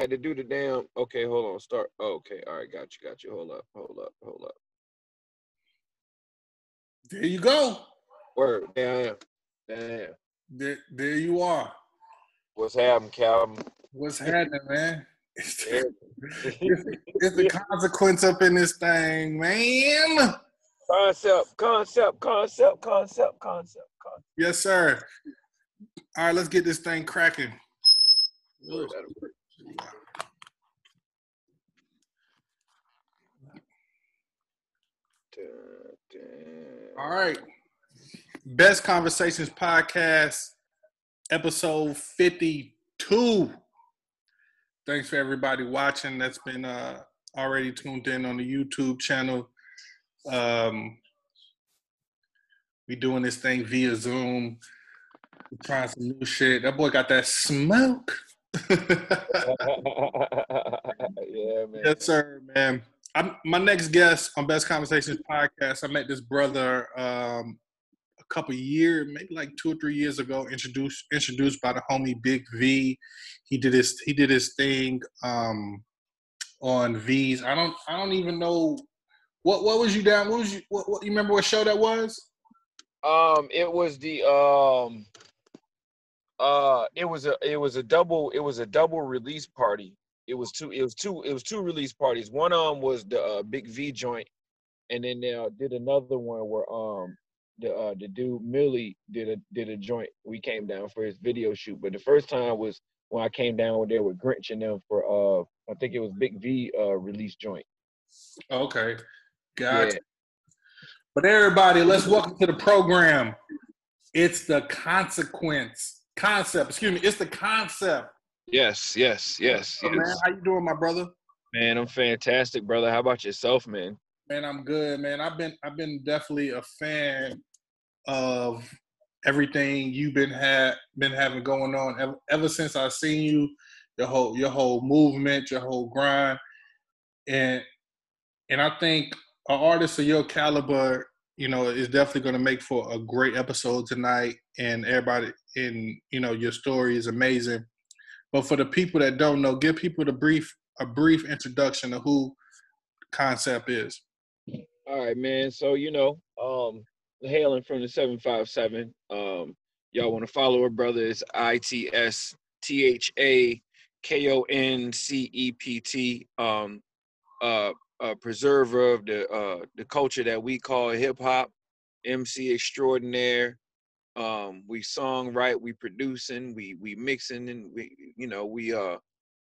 had to do the damn. Okay, hold on. Start. Oh, okay, all right, got you, got you. Hold up, hold up, hold up. There you go. Word. Damn. Damn. There, I am. there there you are. What's happening, Calvin? What's happening, man? It's, it's, it's the consequence up in this thing, man. Concept, concept, concept, concept, concept, concept. Yes, sir. All right, let's get this thing cracking. All right. Best Conversations Podcast, episode 52. Thanks for everybody watching that's been uh, already tuned in on the YouTube channel. Um, we doing this thing via Zoom. we trying some new shit. That boy got that smoke. yeah, man. Yes, sir, man. I'm, my next guest on Best Conversations podcast. I met this brother um, a couple years, maybe like two or three years ago. Introduced introduced by the homie Big V. He did his he did his thing um, on V's. I don't I don't even know what what was you down. What was you what, what you remember what show that was? Um, it was the um, uh, it was a it was a double it was a double release party it was two it was two it was two release parties. One of them was the uh, Big V joint, and then they uh, did another one where um the uh, the dude Millie did a did a joint. We came down for his video shoot, but the first time was when I came down there with Grinch and them for uh I think it was Big V uh release joint. Okay, got yeah. But everybody, let's welcome to the program. It's the consequence concept. Excuse me. It's the concept Yes, yes, yes, oh, yes. Man, how you doing, my brother? Man, I'm fantastic, brother. How about yourself, man? Man, I'm good, man. I've been I've been definitely a fan of everything you've been had been having going on ever, ever since I seen you, your whole your whole movement, your whole grind, and and I think an artist of your caliber, you know, is definitely going to make for a great episode tonight. And everybody, in you know, your story is amazing. But for the people that don't know, give people the brief a brief introduction of who concept is. All right, man. So you know, um, hailing from the seven five seven. Um, y'all want to follow our brother? It's I T S T H A K O N C E P T. Um, uh, a preserver of the uh the culture that we call hip hop. MC extraordinaire um we song right we producing we we mixing and we you know we uh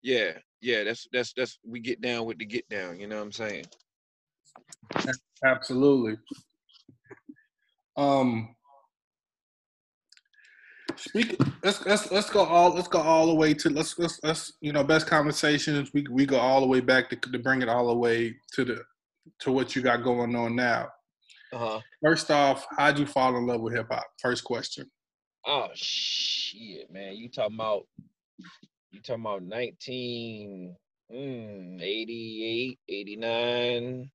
yeah yeah that's that's that's we get down with the get down you know what i'm saying? Absolutely. Um speak let's let's let's go all let's go all the way to let's let's let's you know best conversations we we go all the way back to, to bring it all the way to the to what you got going on now uh-huh. First off, how'd you fall in love with hip hop? First question. Oh shit, man! You talking about you talking about 1988, mm, 89.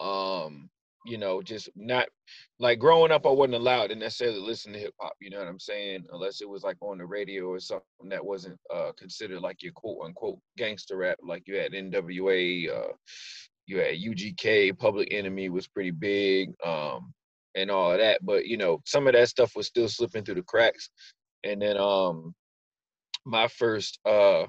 Um, you know, just not like growing up, I wasn't allowed to necessarily listen to hip hop. You know what I'm saying? Unless it was like on the radio or something that wasn't uh, considered like your quote unquote gangster rap, like you had NWA, uh, you had UGK, Public Enemy was pretty big, um, and all of that. But you know, some of that stuff was still slipping through the cracks. And then um, my first uh,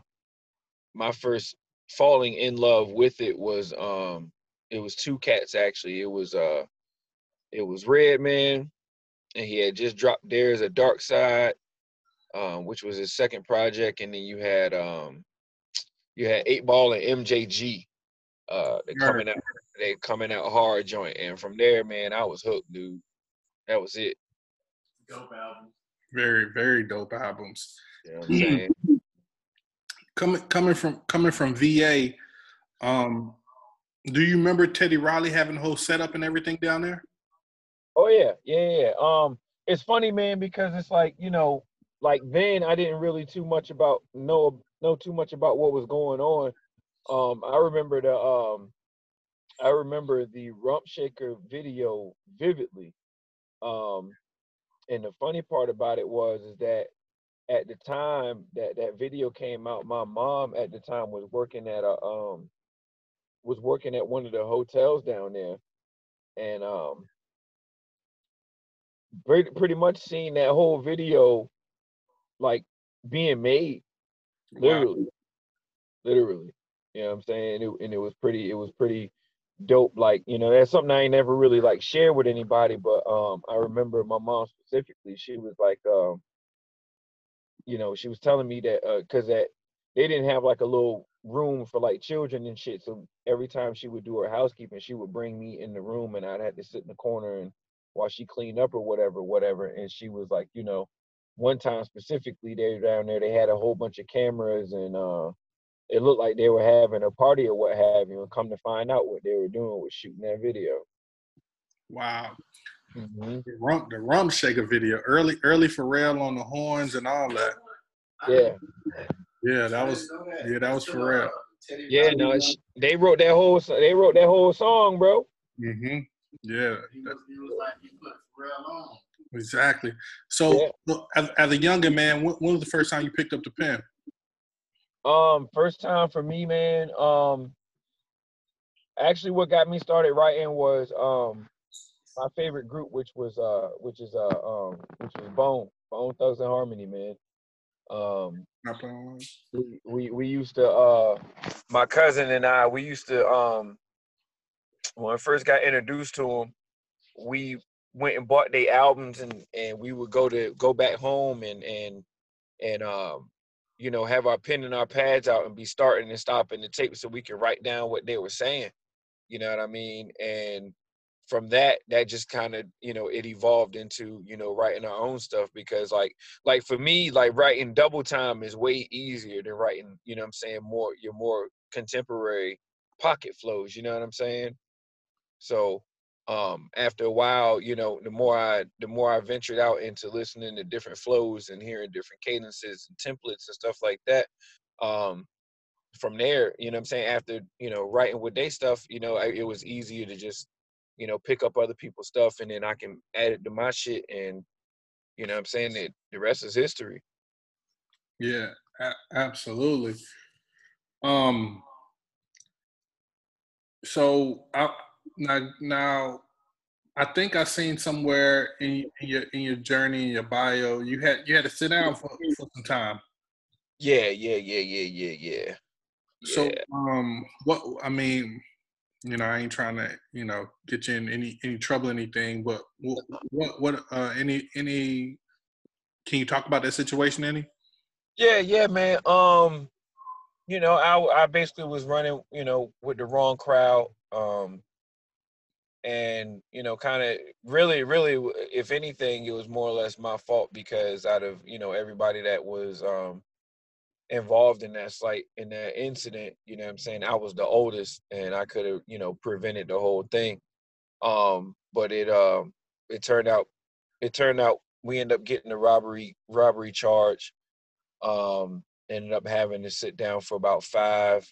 my first falling in love with it was um, it was two cats actually. It was uh, it was Redman, and he had just dropped "Dare Iz a Darkside," um, which was his second project, and then you had um, you had Eight Ball and MJG uh, they coming out, they coming out hard joint, and from there, man, I was hooked, dude. That was it. Dope album. Very, very dope albums. You know what I'm saying? coming, coming from coming from VA, um, do you remember Teddy Riley having the whole setup and everything down there? Oh yeah, yeah, yeah. Um, it's funny, man, because it's like you know, like then I didn't really too much about know know too much about what was going on um, I remember the um, I remember the Rump Shaker video vividly. Um, and the funny part about it was is that at the time that that video came out, my mom at the time was working at a um was working at one of the hotels down there, and um pretty pretty much seen that whole video like being made literally wow. literally you know what i'm saying? It, and it was pretty it was pretty dope like you know that's something i ain't never really like shared with anybody but um i remember my mom specifically she was like um you know she was telling me that uh because that they didn't have like a little room for like children and shit so every time she would do her housekeeping she would bring me in the room and i'd have to sit in the corner and while she cleaned up or whatever whatever and she was like you know one time specifically they were down there they had a whole bunch of cameras and uh it looked like they were having a party or what have you, and come to find out what they were doing was shooting that video. Wow. Mm-hmm. The rum the rum shaker video, early early Pharrell on the horns and all that. Yeah. Yeah, that was yeah, that was Pharrell. Yeah, no, they wrote that whole they wrote that whole song, bro. Mhm. Yeah. Exactly. So, yeah. as, as, a younger man, when, when was the first time you picked up the pen? Um, first time for me, man. Um, actually, what got me started writing was um my favorite group, which was uh, which is uh, um, which was Bone, Bone Thugs-n-Harmony, man. Um, we, we we used to uh, my cousin and I, we used to um, when I first got introduced to them, we went and bought their albums and and we would go to go back home and and and um you know, have our pen and our pads out and be starting and stopping the tape so we can write down what they were saying. You know what I mean? And from that, that just kind of, you know, it evolved into, you know, writing our own stuff because like like for me, like writing double time is way easier than writing, you know I'm saying, more your more contemporary pocket flows, you know what I'm saying? So um, after a while, you know, the more I the more I ventured out into listening to different flows and hearing different cadences and templates and stuff like that, um, from there, you know I'm saying, after, you know, writing with they stuff, you know, I, it was easier to just, you know, pick up other people's stuff and then I can add it to my shit and, you know I'm saying, that the rest is history. Yeah, a- absolutely. Um, so I, now, now, I think I seen somewhere in, in, your in your journey in your bio, you had you had to sit down for, for some time. Yeah, yeah, yeah, yeah, yeah, yeah. So, yeah. um, what I mean, you know, I ain't trying to, you know, get you in any any trouble, anything. But what what, what uh, any any? Can you talk about that situation any? Yeah, yeah, man. Um, you know, I I basically was running, you know, with the wrong crowd. Um, and you know kind of really really if anything it was more or less my fault because out of you know everybody that was um involved in that slight in that incident you know i'm saying i was the oldest and i could have you know prevented the whole thing. Um but it um it turned out it turned out we ended up getting a robbery robbery charge um ended up having to sit down for about five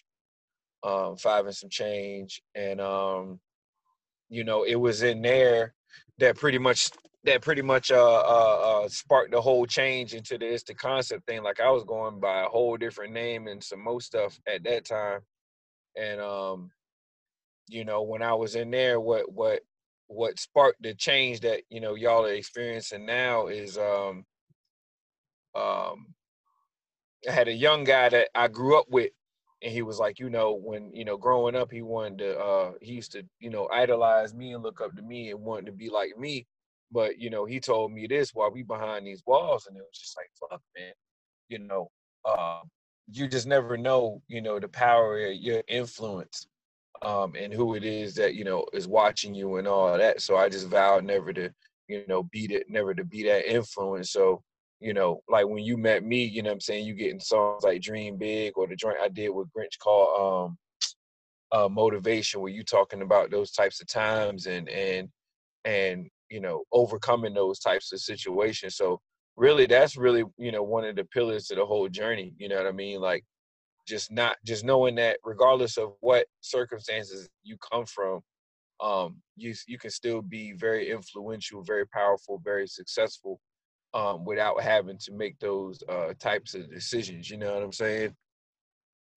um five and some change and um you know, it was in there that pretty much that pretty much uh, uh, uh, sparked the whole change into this the concept thing. Like I was going by a whole different name and some more stuff at that time, and um, you know, when I was in there, what what what sparked the change that you know y'all are experiencing now is um um I had a young guy that I grew up with and he was like, you know, when you know, growing up, he wanted to, uh, he used to, you know, idolize me and look up to me and wanted to be like me. But you know, he told me this while we behind these walls, and it was just like, fuck, man, you know, uh, you just never know, you know, the power of your influence, um, and who it is that you know is watching you and all that. So I just vowed never to, you know, beat it, never to be that influence. So you know, like when you met me, you know I'm saying, you getting songs like Dream Big or the joint I did with Grinch called um uh motivation where you talking about those types of times and and and you know overcoming those types of situations. So really that's really, you know, one of the pillars to the whole journey. You know what I mean? Like just not just knowing that regardless of what circumstances you come from, um, you you can still be very influential, very powerful, very successful um, without having to make those uh, types of decisions. You know what I'm saying?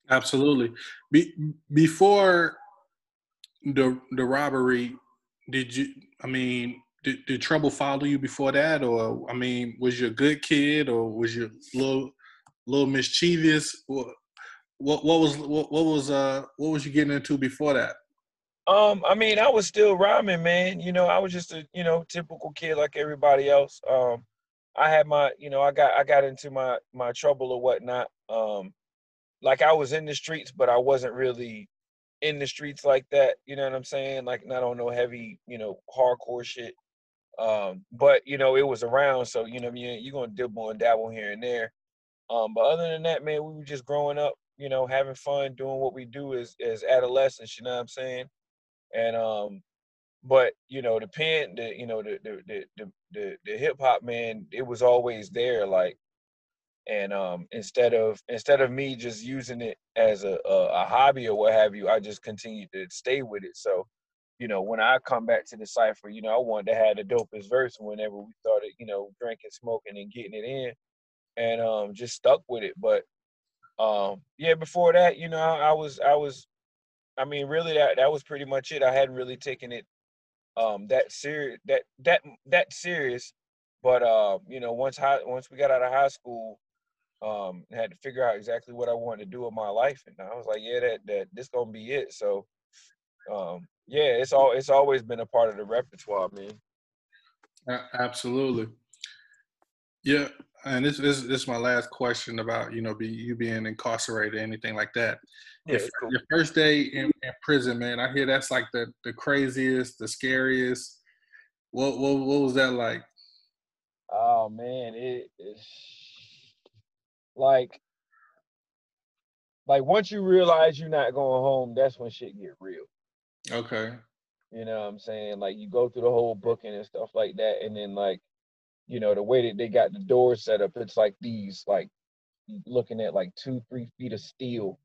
Absolutely. Be, before the the robbery, did you? I mean, did, did trouble follow you before that, or I mean, was you a good kid, or was you a little little mischievous? What what, what was what, what was uh what was you getting into before that? Um, I mean, I was still rhyming, man. You know, I was just a you know typical kid like everybody else. Um, I had my you know I got I got into my my trouble or whatnot. Um, like I was in the streets, but I wasn't really in the streets like that. You know what I'm saying? Like not on no heavy you know hardcore shit. Um, but you know it was around, so you know you you're gonna dibble and dabble here and there. Um, but other than that, man, we were just growing up, you know, having fun, doing what we do as as adolescents. You know what I'm saying? And um, but you know, the pen, the you know, the the the the the, hip hop man, it was always there, like. And um, instead of instead of me just using it as a, a, a hobby or what have you, I just continued to stay with it. So, you know, when I come back to the cipher, you know, I wanted to have the dopest verse whenever we started, you know, drinking, smoking, and getting it in, and um, just stuck with it. But um, yeah, before that, you know, I was I was I mean, really, that that was pretty much it. I hadn't really taken it um that serious that that that serious, but uh, you know, once high once we got out of high school, um, had to figure out exactly what I wanted to do with my life, and I was like, yeah, that that this gonna be it. So, um, yeah, it's all it's always been a part of the repertoire, man. Absolutely. Yeah, and this, this, this is my last question about you know be you being incarcerated, anything like that. Yeah, your, cool. your first day in, in, prison, man. I hear that's like the the craziest, the scariest. What what what was that like? Oh man, it, it's like like once you realize you're not going home, that's when shit get real. Okay. You know what I'm saying? Like you go through the whole booking and stuff like that, and then like you know the way that they got the doors set up it's like these like looking at like two three feet of steel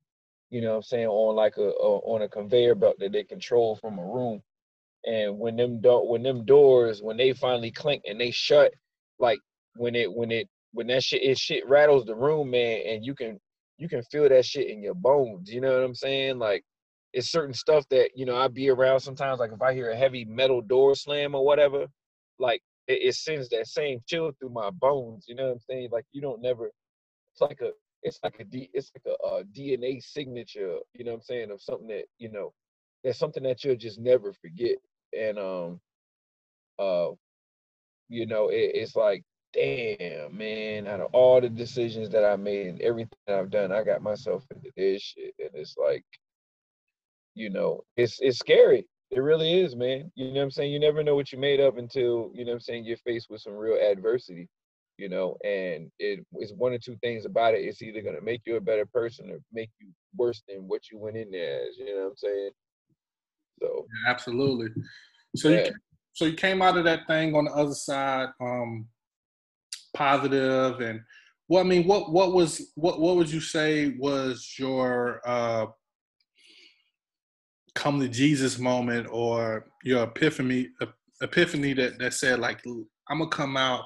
you know i'm saying on like a, a, on a conveyor belt that they control from a room. And when them do- when them doors when they finally clink and they shut like when it when it when that shit it shit rattles the room man and you can you can feel that shit in your bones you know what i'm saying? Like it's certain stuff that you know i be around sometimes like if i hear a heavy metal door slam or whatever like it, it sends that same chill through my bones. You know what I'm saying? Like you don't never. It's like a. It's like a D. It's like a, a DNA signature. You know what I'm saying? Of something that you know. That's something that you'll just never forget. And um. Uh. You know, it, it's like, damn, man. Out of all the decisions that I made and everything I've done, I got myself into this shit, and it's like, you know, it's it's scary it really is, man. You know what I'm saying? You never know what you made up until, you know what I'm saying, you're faced with some real adversity, you know, and it is one or two things about it. It's either gonna make you a better person or make you worse than what you went in there as, you know what I'm saying? So yeah, absolutely. So yeah. you so you came out of that thing on the other side, um, positive and well, I mean, what what was what what would you say was your uh come to Jesus moment or your epiphany epiphany that, that said like I'm gonna come out,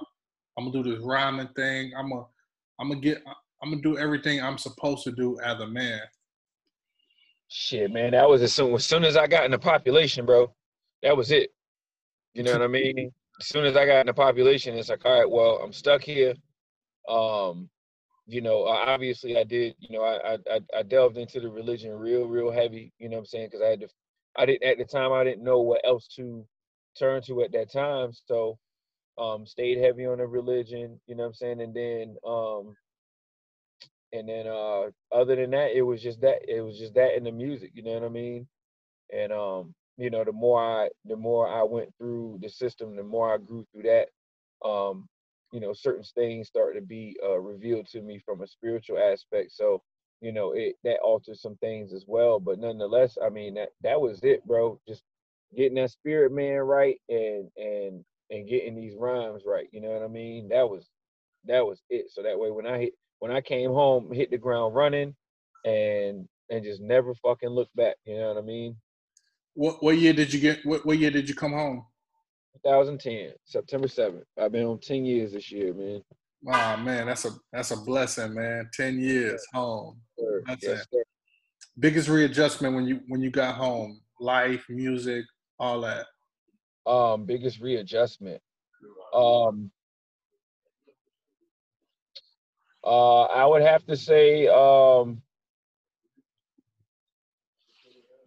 I'm gonna do this rhyming thing, I'm gonna I'm gonna get I'm gonna do everything I'm supposed to do as a man. Shit, man, that was as soon as soon as I got in the population, bro. That was it. You know what I mean? As soon as I got in the population, it's like, all right, well, I'm stuck here. Um, you know, obviously I did, you know, I, I, I delved into the religion real, real heavy, you know what I'm saying? Cause I had to, I didn't, at the time, I didn't know what else to turn to at that time. So, um, stayed heavy on the religion, you know what I'm saying? And then, um, and then, uh, other than that, it was just that, it was just that in the music, you know what I mean? And, um, you know, the more I, the more I went through the system, the more I grew through that. Um, you know certain things start to be uh, revealed to me from a spiritual aspect so you know it that alters some things as well but nonetheless i mean that that was it bro just getting that spirit man right and and and getting these rhymes right you know what i mean? That was that was it so that way when i hit when i came home hit the ground running and and just never fucking look back you know what i mean? What what year did you get what, what year did you come home 2010, September 7th. I've been on 10 years this year, man. Oh man, that's a that's a blessing, man. Ten years home. Sir. That's Yes, it. sir. Biggest readjustment when you when you got home. Life, music, all that. Um, biggest readjustment. Um, uh, I would have to say, um,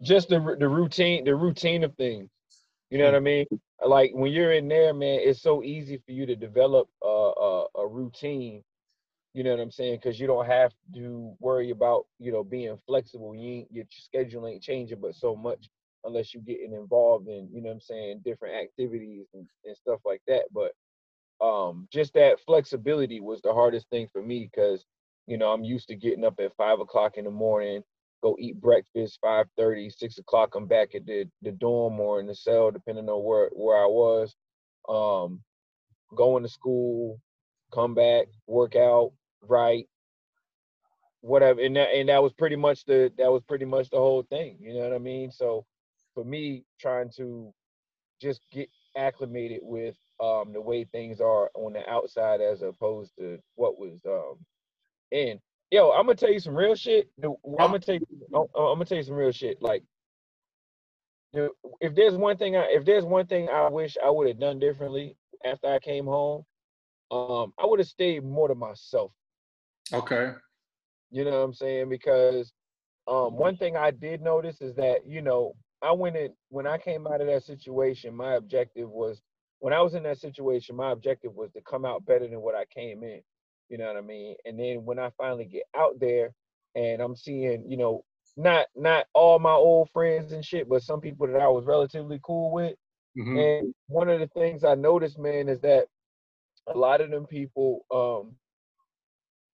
just the the routine, the routine of things. You know what I mean? Like when you're in there, man, it's so easy for you to develop a a, a routine. You know what I'm saying? Because you don't have to worry about you know being flexible. You ain't, your schedule ain't changing, but so much unless you're getting involved in you know what I'm saying different activities and, and stuff like that. But um, just that flexibility was the hardest thing for me because you know I'm used to getting up at five o'clock in the morning, go eat breakfast, 5:30, 6 o'clock. I'm back at the the dorm or in the cell, depending on where where I was. Um, going to school, come back, work out, write, whatever. And that and that was pretty much the that was pretty much the whole thing. You know what I mean? So for me, trying to just get acclimated with um the way things are on the outside as opposed to what was um in. Yo, I'm gonna tell you some real shit. I'm gonna tell you. I'm, I'm gonna tell you some real shit. Like, the- if there's one thing, I, if there's one thing I wish I would have done differently after I came home, um, I would have stayed more to myself. Okay. You know what I'm saying? Because um, one thing I did notice is that you know I went in when I came out of that situation. My objective was when I was in that situation. My objective was to come out better than what I came in. You know what I mean? And then when I finally get out there and I'm seeing, you know, not not all my old friends and shit, but some people that I was relatively cool with. hmm And one of the things I noticed, man, is that a lot of them people, um,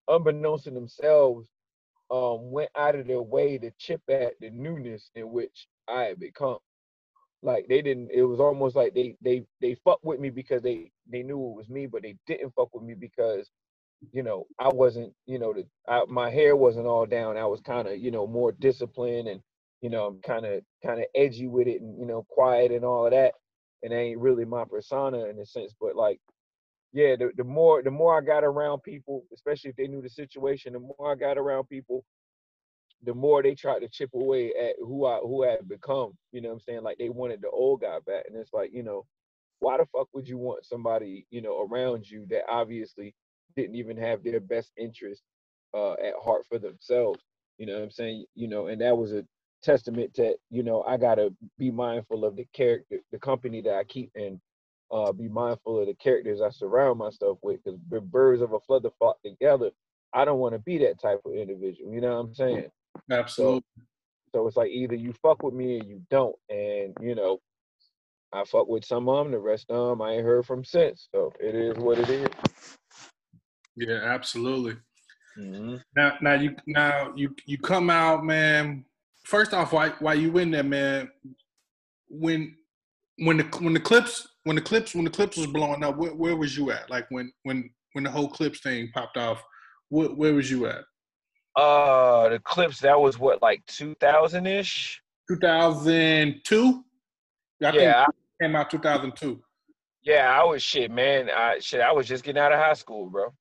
unbeknownst to themselves, um, went out of their way to chip at the newness in which I had become. Like they didn't. It was almost like they they they fucked with me because they they knew it was me, but they didn't fuck with me because you know I wasn't. You know, the I, my hair wasn't all down. I was kind of you know more disciplined and you know I'm kind of kind of edgy with it and you know quiet and all of that. And that ain't really my persona in a sense, but like yeah, the, the more the more I got around people, especially if they knew the situation, the more I got around people, the more they tried to chip away at who I who I had become. You know what I'm saying? Like they wanted the old guy back. And it's like, you know, why the fuck would you want somebody, you know, around you that obviously didn't even have their best interest uh at heart for themselves? You know what I'm saying? You know, and that was a testament to, you know, I gotta be mindful of the character, the company that I keep and uh, be mindful of the characters I surround myself with because birds of a feather flock together. I don't want to be that type of individual. You know what I'm saying? Absolutely. So it's like either you fuck with me or you don't. And you know, I fuck with some of them, the rest of them I ain't heard from since. So it is what it is. Yeah, absolutely. Mm-hmm. Now, now you now you you come out, man. First off, why why you in there, man? When when the when the Clipse when the Clipse when the Clipse was blowing up, where, where was you at? Like when when when the whole Clipse thing popped off, where, where was you at? Uh, the Clipse that was what like 2000 ish. 2002. I think Yeah, I, came out 2002. yeah, I was shit, man. I shit, I was just getting out of high school, bro.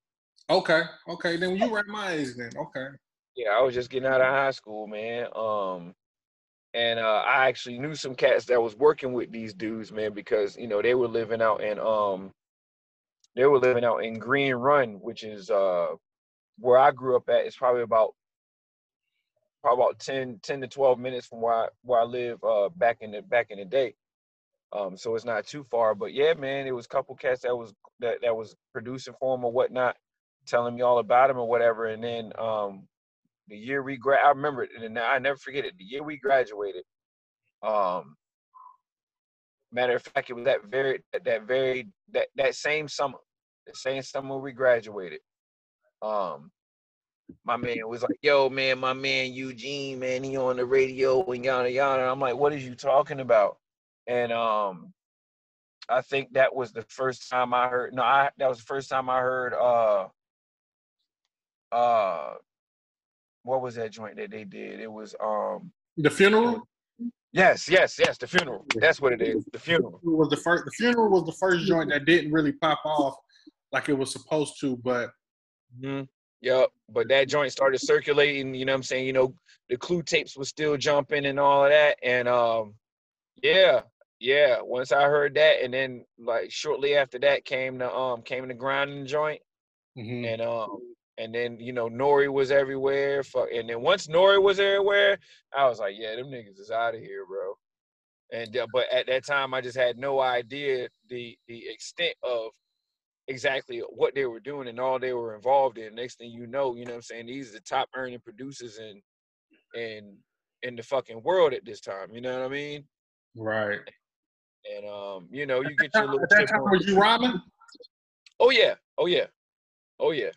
Okay, okay. Then you were at my age then. Okay. Yeah, I was just getting out of high school, man. Um, and uh, I actually knew some cats that was working with these dudes, man, because you know they were living out in um, they were living out in Green Run, which is uh, where I grew up at. It's probably about probably about 10, 10 to twelve minutes from where I, where I live uh back in the back in the day. Um, so it's not too far, but yeah, man, it was a couple cats that was that that was producing for him or whatnot, telling me all about him or whatever, and then um the year we grad I remember it and I never forget it. The year we graduated, um matter of fact, it was that very that, very that that same summer, the same summer we graduated. Um my man was like, yo, man, my man Eugene, man, he on the radio and yada yada. I'm like, what is you talking about? And um I think that was the first time I heard no, I that was the first time I heard uh uh what was that joint that they did? It was um The funeral. Yes, yes, yes. The funeral. That's what it is. The funeral. It was the first. The funeral was the first joint that didn't really pop off like it was supposed to, but. Mm-hmm. Yep. But that joint started circulating. You know what I'm saying? You know, the clue tapes was still jumping and all of that, and um, yeah, yeah. Once I heard that, and then like shortly after that came the um came the grinding joint, mm-hmm. and um and then you know Nori was everywhere. Fuck, and then once Nori was everywhere, I was like, yeah, them niggas is out of here, bro. And uh, but at that time, I just had no idea the the extent of exactly what they were doing and all they were involved in. Next thing you know, you know what I'm saying, these are the top earning producers in in in the fucking world at this time. You know what I mean? Right. And um, you know, you get your little. At that time, were you rhyming? Oh yeah, oh yeah, oh yeah.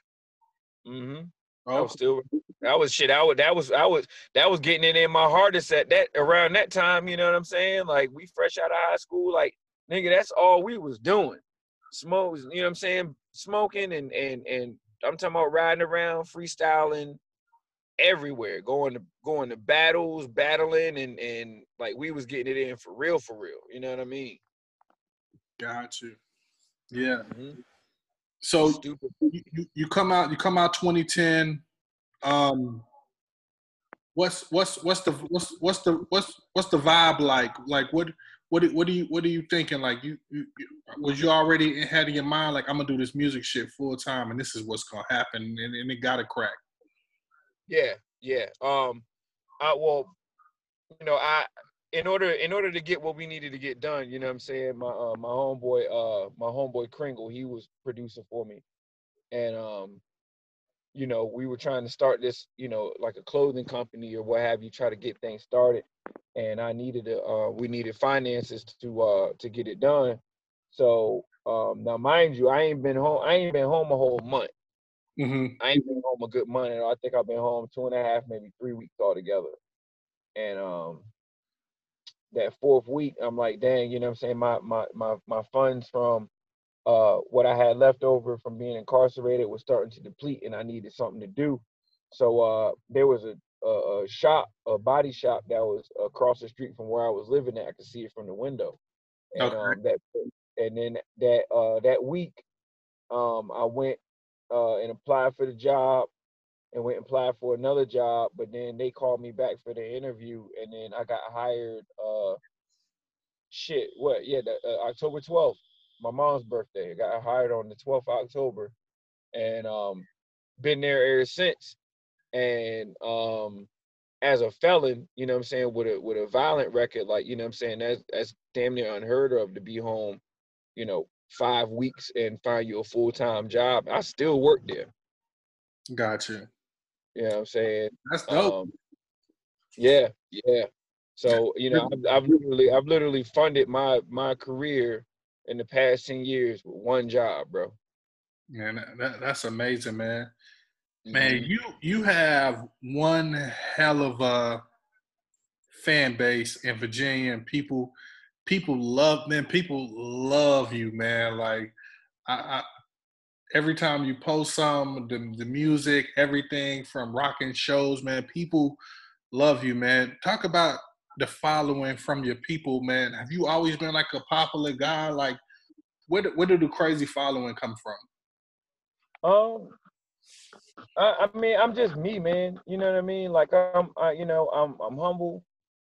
Mm-hmm. Oh. I was still that was shit. I was that was I was that was getting it in my hardest at that around that time, you know what I'm saying? Like we fresh out of high school, like nigga, that's all we was doing. Smoke, you know what I'm saying? Smoking and and and I'm talking about riding around, freestyling everywhere, going to going to battles, battling and and like we was getting it in for real, for real. You know what I mean? Got you. Yeah. Mm-hmm. So Stupid. You, you come out you come out 2010. Um, what's what's what's the what's what's the what's what's the vibe like? Like what what what are you what are you thinking? Like you, you was you already had in your mind like I'm gonna do this music shit full time and this is what's gonna happen and, and it got a crack. Yeah, yeah. Um, I well, you know, I in order in order to get what we needed to get done, you know what I'm saying? My uh my homeboy uh my homeboy Kringle, he was producing for me. And um you know, we were trying to start this, you know, like a clothing company or what have you, try to get things started. And I needed to uh we needed finances to uh to get it done. So um now mind you, I ain't been home I ain't been home a whole month. Mm-hmm. I ain't been home a good month. I think I've been home two and a half, maybe three weeks altogether. And um that fourth week, I'm like, dang, you know what I'm saying? My my my my funds from uh what I had left over from being incarcerated was starting to deplete and I needed something to do. So uh there was a a, a shop, a body shop that was across the street from where I was living at. I could see it from the window. And okay. um that and then that uh that week um I went uh and applied for the job and went and applied for another job, but then they called me back for the interview, and then I got hired. Uh, shit, what? Yeah, the, uh, October twelfth, my mom's birthday. I got hired on the twelfth of October, and um, been there ever since. And um, as a felon, you know what I'm saying, with a with a violent record, like you know what I'm saying, that's that's damn near unheard of to be home, you know, five weeks and find you a full time job. I still work there. Gotcha. You know what I'm saying? That's dope. Um, yeah, yeah. So you know, I've, I've, literally, I've literally funded my my career in the past ten years with one job, bro. Man, that, that's amazing, man. Man, mm-hmm. you you have one hell of a fan base in Virginia, and people people love man. People love you, man. Like I, every time you post some, the, the music, everything from rocking shows, man, people love you, man. Talk about the following from your people, man. Have you always been like a popular guy? Like, where where did the crazy following come from? Um, I, I mean, I'm just me, man. You know what I mean? Like, I'm, I, you know, I'm, I'm humble.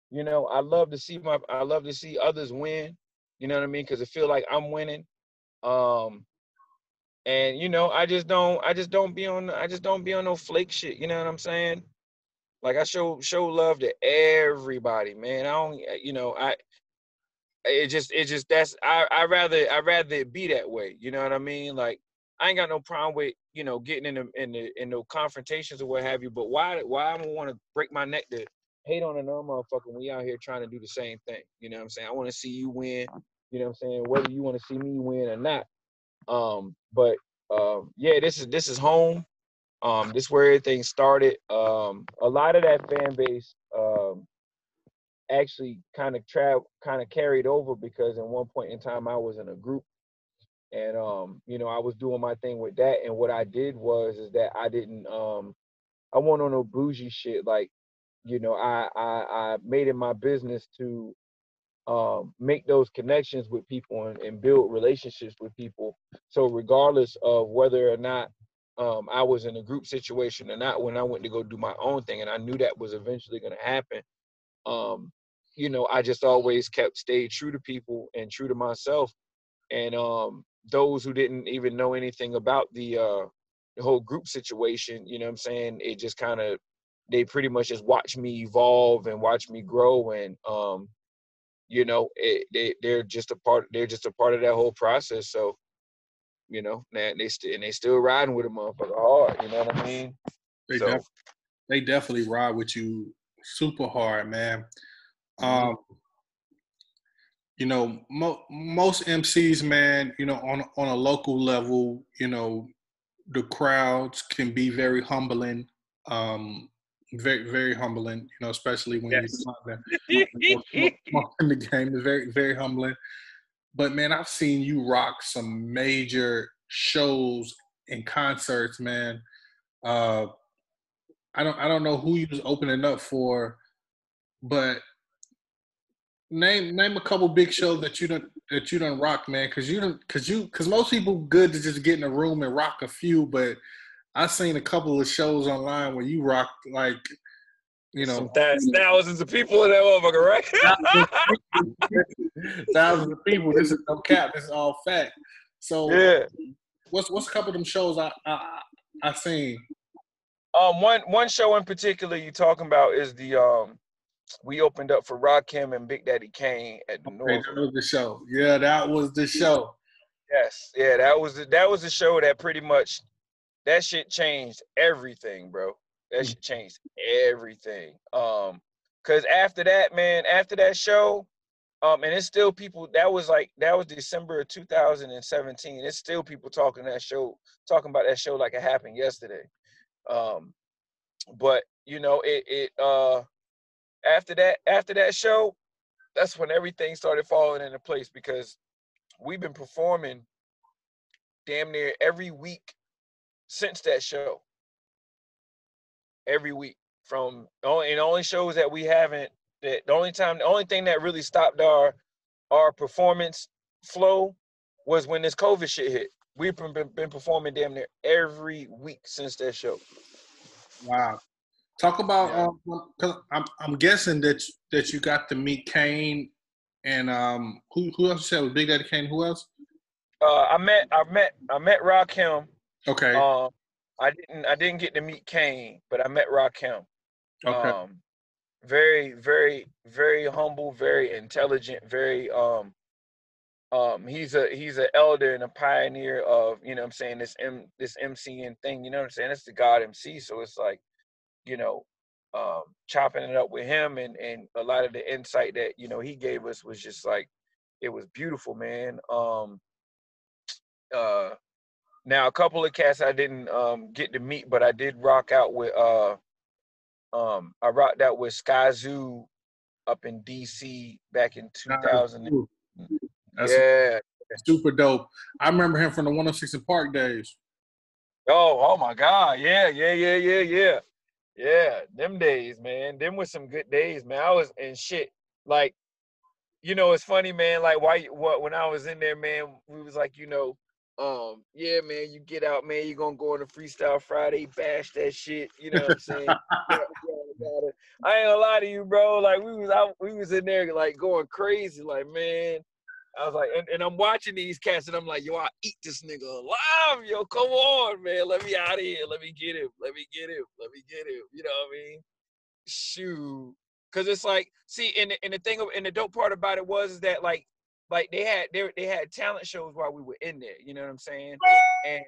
You know, I love to see my, I love to see others win. You know what I mean? Because I feel like I'm winning. Um, and you know, I just don't I just don't be on I just don't be on no flake shit, you know what I'm saying? Like I show show love to everybody, man. I don't eh, you know, I it just it just that's I I rather I rather it be that way, you know what I mean? Like I ain't got no problem with, you know, getting in the in the in no confrontations or what have you, but why why I'm gonna want to break my neck to hate on another motherfucker when we out here trying to do the same thing. You know what I'm saying? I want to see you win. You know what I'm saying? Whether you want to see me win or not. Um, but um, yeah, this is this is home. Um, this is where everything started. Um, a lot of that fan base um, actually kind of travel, kind of carried over because at one point in time I was in a group, and um, you know I was doing my thing with that. And what I did was is that I didn't um, I wasn't on no bougie shit like you know, I I, I made it my business to um, make those connections with people and, and, build relationships with people. So regardless of whether or not um, I was in a group situation or not, when I went to go do my own thing, and I knew that was eventually going to happen, um, you know, I just always kept stayed true to people and true to myself. And um, those who didn't even know anything about the uh, the whole group situation, you know what I'm saying? It just kind of they pretty much just watch me evolve and watch me grow and um you know it, they they're just a part they're just a part of that whole process so you know and they still and they still riding with a motherfucker hard you know what i mean they, so, def- they definitely ride with you super hard man mm-hmm. um you know mo- most mcs man you know on on a local level you know the crowds can be very humbling um very very humbling you know especially when yes. you're in the game. Is very very humbling. But man i've seen you rock some major shows and concerts man. Uh i don't i don't know who you was opening up for but name name a couple big shows that you don't that you don't rock man because you don't because you because most people good to just get in a room and rock a few but I've seen a couple of shows online where you rock like, you know, th- thousands of people in that motherfucker, right? thousands of people. This is no cap. This is all fact. So yeah, what's what's a couple of them shows I I I seen? Um, one one show in particular you talking about is the um we opened up for Rakim and Big Daddy Kane at the okay, North. That was the show. Yeah, that was the show. Yes, yeah, that was the, that was the show that pretty much that shit changed everything, bro. That mm. shit changed everything. Um, cause after that, man, after that show, um, and it's still people. That was like that was December of 2017. It's still people talking that show, talking about that show like it happened yesterday. Um, but you know, it it uh, after that after that show, that's when everything started falling into place because we've been performing damn near every week since that show. Every week from and only shows that we haven't that the only time the only thing that really stopped our our performance flow was when this COVID shit hit. We've been, been performing damn near every week since that show. Wow. Talk about yeah. um, I'm I'm guessing that that you got to meet Kane and um who who else you said was Big Daddy Kane? Who else? Uh, I met I met I met Rock Rakim Okay. Um, I didn't I didn't get to meet Kane, but I met Rakim. Okay. Um, very, very, very humble, very intelligent, very um um he's a he's an elder and a pioneer of, you know I'm saying, this M this MCing thing, you know what I'm saying? It's the God MC. So it's like, you know, um chopping it up with him and and a lot of the insight that, you know, he gave us was just like it was beautiful, man. Um uh now a couple of cats I didn't um, get to meet, but I did rock out with. Uh, um, I rocked out with Skyzoo up in DC back in 2000. That's yeah, super dope. I remember him from the 106 & Park days. Oh, oh my God! Yeah, yeah, yeah, yeah, yeah, yeah. Them days, man. Them was some good days, man. I was in shit. Like, you know, it's funny, man. Like, why? What? When I was in there, man, we was like, you know, um, yeah, man, you get out, man. You're gonna go on a freestyle Friday, bash that shit. You know what I'm saying? I ain't gonna lie to you, bro. Like we was out, we was in there like going crazy. Like, man, I was like, and, and I'm watching these cats, and I'm like, yo, I eat this nigga alive, yo. Come on, man. Let me out of here. Let me get him. Let me get him. Let me get him. You know what I mean? Shoot. Cause it's like, see, and the, and the thing, and the dope part about it was is that like like they had they they had talent shows while we were in there. You know what I'm saying? And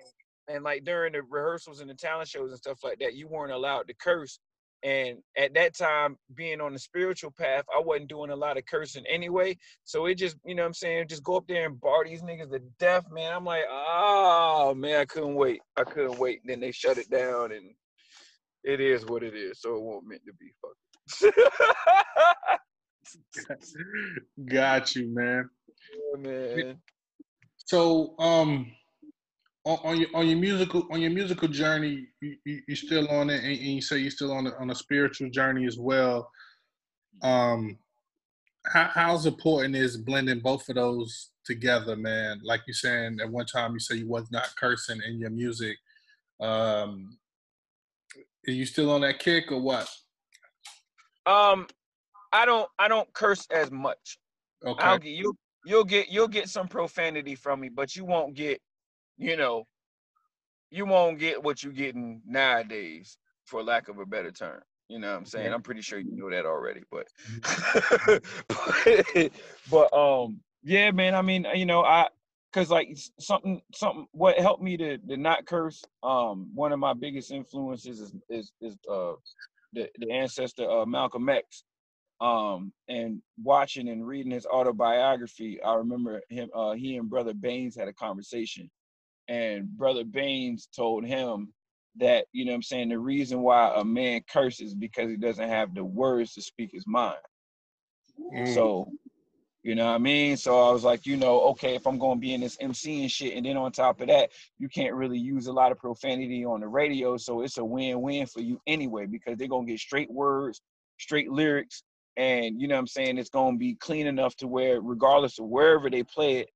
and like during the rehearsals and the talent shows and stuff like that, you weren't allowed to curse. And at that time, being on the spiritual path, I wasn't doing a lot of cursing anyway. So it just, you know what I'm saying, just go up there and bar these niggas to death, man. I'm like, oh man, I couldn't wait. I couldn't wait. And then they shut it down and it is what it is. So it won't meant to be fucking. Got you, man. Yeah, man. So, um, on, on, your on your musical on your musical journey, you, you you're still on it, and, and, you say you're still on a, on a spiritual journey as well. Um, how, how's important is blending both of those together, man? Like you saying at one time, you say you was not cursing in your music. Um, are you still on that kick or what? Um, I don't I don't curse as much. Okay. I'll get you you'll get you'll get some profanity from me, but you won't get, you know, you won't get what you're getting nowadays, for lack of a better term. You know what I'm saying? I'm pretty sure you know that already, but mm-hmm. but, but um yeah, man. I mean, you know, I cause like something something what helped me to to not curse. Um, one of my biggest influences is is is uh the the ancestor uh, Malcolm X. Um, and watching and reading his autobiography, I remember him. Uh, he and Brother Baines had a conversation, and Brother Baines told him that you know I'm saying the reason why a man curses because he doesn't have the words to speak his mind. Mm. So, you know what I mean? So I was like, you know, okay, if I'm gonna be in this MC and shit, and then on top of that, you can't really use a lot of profanity on the radio, so it's a win-win for you anyway, because they're gonna get straight words, straight lyrics, and you know what I'm saying it's gonna be clean enough to where regardless of wherever they play it,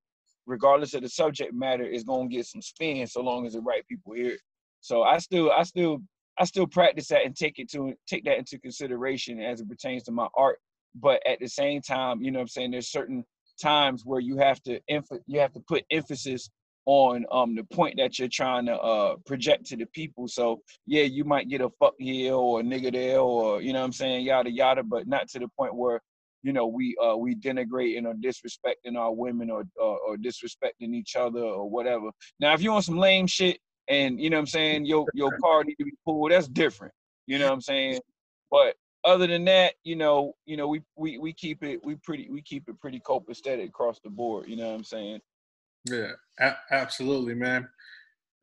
regardless of the subject matter, it's gonna get some spin so long as the right people hear it. So I still I still I still practice that and take it to take that into consideration as it pertains to my art. But at the same time, you know what I'm saying, there's certain times where you have to you have to put emphasis on um the point that you're trying to uh project to the people. So yeah, you might get a fuck here or a nigga there or you know what I'm saying, yada yada, but not to the point where you know we uh we denigrating or disrespecting our women or or, or disrespecting each other or whatever. Now if you want some lame shit and you know what I'm saying, your your car need to be pulled, that's different. You know what I'm saying? But other than that, you know, you know, we we we keep it we pretty we keep it pretty copacetic across the board, you know what I'm saying? Yeah, a- absolutely, man.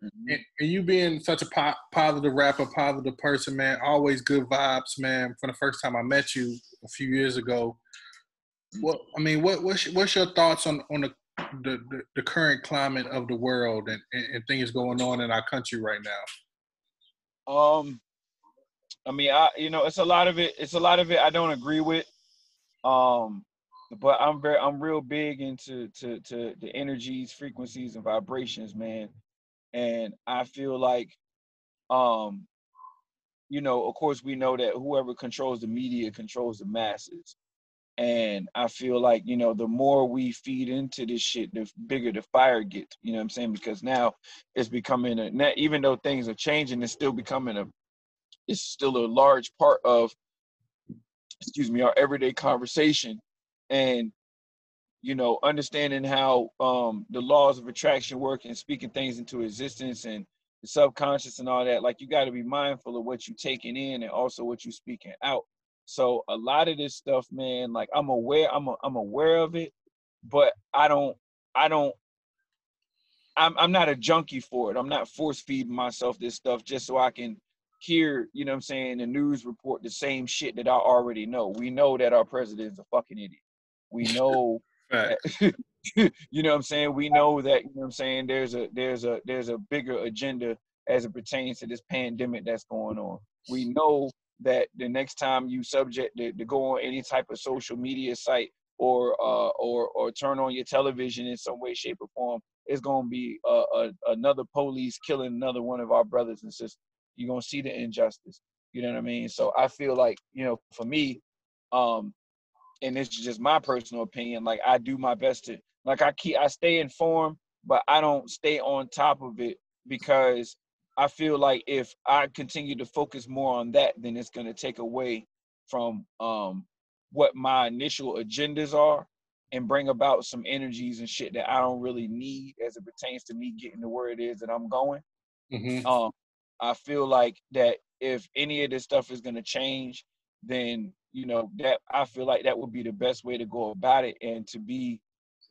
Mm-hmm. And, and, you being such a po- positive rapper, positive person, man, always good vibes, man. From the first time I met you a few years ago, what I mean, what what's what's your thoughts on on the the, the, the current climate of the world and, and, and things going on in our country right now? Um, I mean, I you know, it's a lot of it. It's a lot of it I don't agree with. Um, but I'm very I'm real big into to to the energies, frequencies, and vibrations, man. And I feel like um you know, of course we know that whoever controls the media controls the masses. And I feel like, you know, the more we feed into this shit, the bigger the fire gets. You know what I'm saying? Because now it's becoming a even though things are changing, it's still becoming a it's still a large part of excuse me, our everyday conversation and you know understanding how um the laws of attraction work and speaking things into existence and the subconscious and all that like you got to be mindful of what you're taking in and also what you're speaking out so a lot of this stuff man like i'm aware i'm a, i'm aware of it but i don't i don't I'm, I'm not a junkie for it i'm not force feeding myself this stuff just so i can hear, you know what I'm saying, the news report the same shit that I already know. We know that our president is a fucking idiot. We know that, you know what I'm saying? We know that, you know what I'm saying, there's a there's a there's a bigger agenda as it pertains to this pandemic that's going on. We know that the next time you subject to, to go on any type of social media site or uh, or or turn on your television in some way, shape, or form, it's gonna be uh, a, another police killing another one of our brothers and sisters. You're gonna see the injustice. You know what I mean? So I feel like you know, for me, um, and is just my personal opinion. Like I do my best to like I keep I stay informed, but I don't stay on top of it because I feel like if I continue to focus more on that, then it's gonna take away from um what my initial agendas are and bring about some energies and shit that I don't really need as it pertains to me getting to where it is that I'm going. Mm-hmm. Um, I feel like that if any of this stuff is gonna change, then you know that I feel like that would be the best way to go about it and to be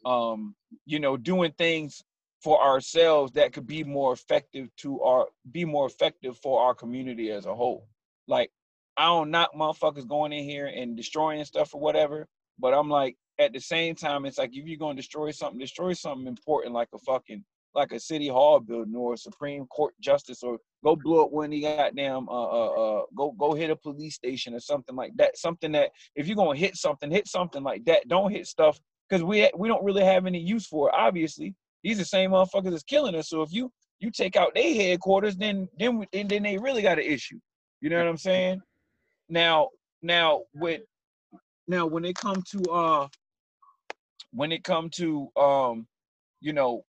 um you know doing things for ourselves that could be more effective to our be more effective for our community as a whole. Like I don't knock motherfuckers going in here and destroying stuff or whatever, but I'm like at the same time it's like if you're gonna destroy something, destroy something important like a fucking like a city hall building or a Supreme Court justice or go blow up one of the goddamn uh uh uh go go hit a police station or something like that. Something that if you're gonna hit something, hit something like that. Don't hit stuff because we we don't really have any use for it. Obviously, these the same motherfuckers that's killing us. So if you you take out their headquarters, then then then, then they really got an issue. You know what I'm saying? Now now with now when it come to uh when it come to um you know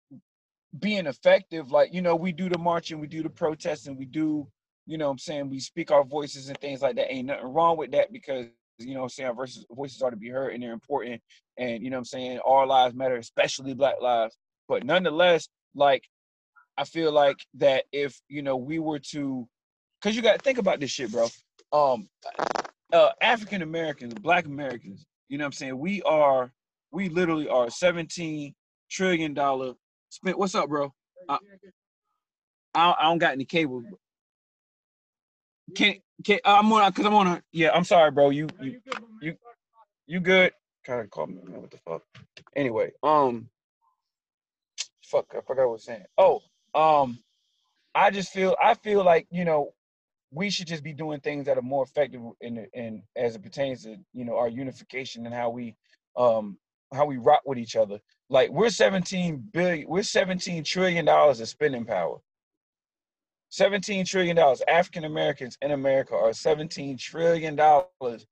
being effective like you know we do the marching we do the protesting we do you know i'm saying we speak our voices and things like that. Ain't nothing wrong with that because you know i'm saying our voices, are to be heard and they're important. And you know i'm saying all lives matter especially black lives. But nonetheless like i feel like that if you know we were to because you got to think about this shit bro. Um uh african americans black americans you know i'm saying we are we literally are 17 trillion dollar spent what's up bro? Uh, I, I don't got any cable. Can can i'm on because i'm on a yeah i'm sorry bro. You you you, you good? Kind of call me man, what the fuck? Anyway um fuck i forgot what i was saying. Oh um i just feel i feel like you know we should just be doing things that are more effective in in as it pertains to you know our unification and how we um how we rock with each other. Like we're 17 billion, we're 17 trillion dollars of spending power. 17 trillion dollars. African Americans in America are 17 trillion dollars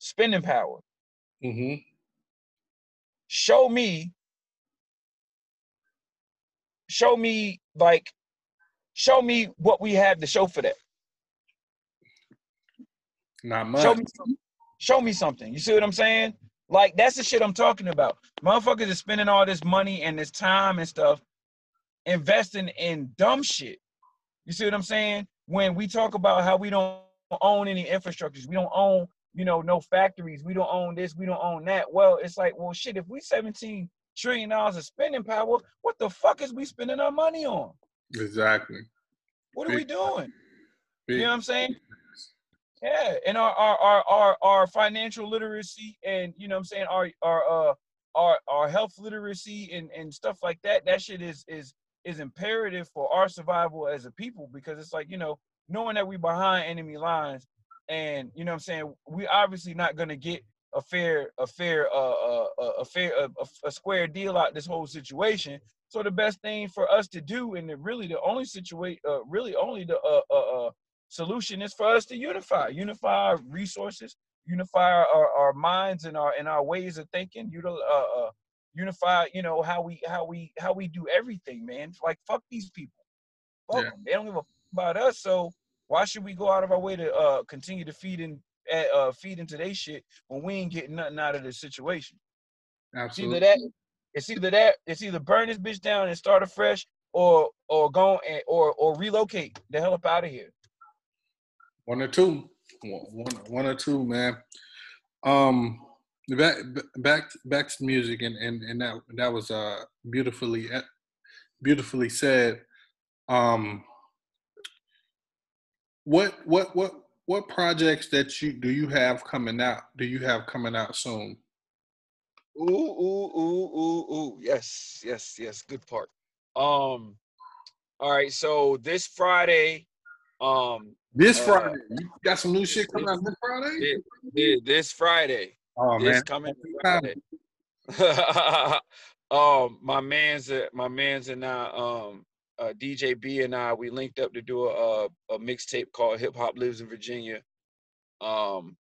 spending power. Mm-hmm. Show me, show me like, show me what we have to show for that. Not much. Show me, show me something. You see what I'm saying? Like that's the shit I'm talking about. Motherfuckers are spending all this money and this time and stuff investing in dumb shit. You see what I'm saying? When we talk about how we don't own any infrastructures, we don't own, you know, no factories, we don't own this, we don't own that. Well, it's like, well, shit, if we 17 trillion dollars of spending power, what the fuck is we spending our money on? Exactly. What are we doing? You know what I'm saying? Yeah, and our our our our, our financial literacy and you know I'm saying our our uh our our health literacy and and stuff like that. That shit is is is imperative for our survival as a people because it's like you know knowing that we behind enemy lines and you know I'm saying we obviously not gonna get a fair a fair uh, uh, a fair a, a square deal out this whole situation. So the best thing for us to do and the, really the only situation uh, really only the uh, uh, uh solution is for us to unify, unify our resources, unify our, our minds and our and our ways of thinking, uh, uh, unify, you know, how we how we how we do everything, man. Like fuck these people. Fuck yeah. them. They don't give a about us. So why should we go out of our way to uh continue to feed in uh feed into their shit when we ain't getting nothing out of this situation? Absolutely. It's either that it's either that it's either burn this bitch down and start afresh or or go and or or relocate the hell up out of here. One or two, one, one or two, man. Um, back back back to music, and and and that that was uh beautifully beautifully said. Um, what what what what projects that you do you have coming out? Do you have coming out soon? Ooh ooh ooh ooh ooh yes yes yes good part. Um, all right, so this Friday, um, this uh, Friday, you got some new shit coming out this Friday. This, this Friday. Oh this man, coming Friday. um, my man's uh, my man's and I, um, uh, DJ B and I, we linked up to do a, a mixtape called Hip Hop Lives in Virginia. Um,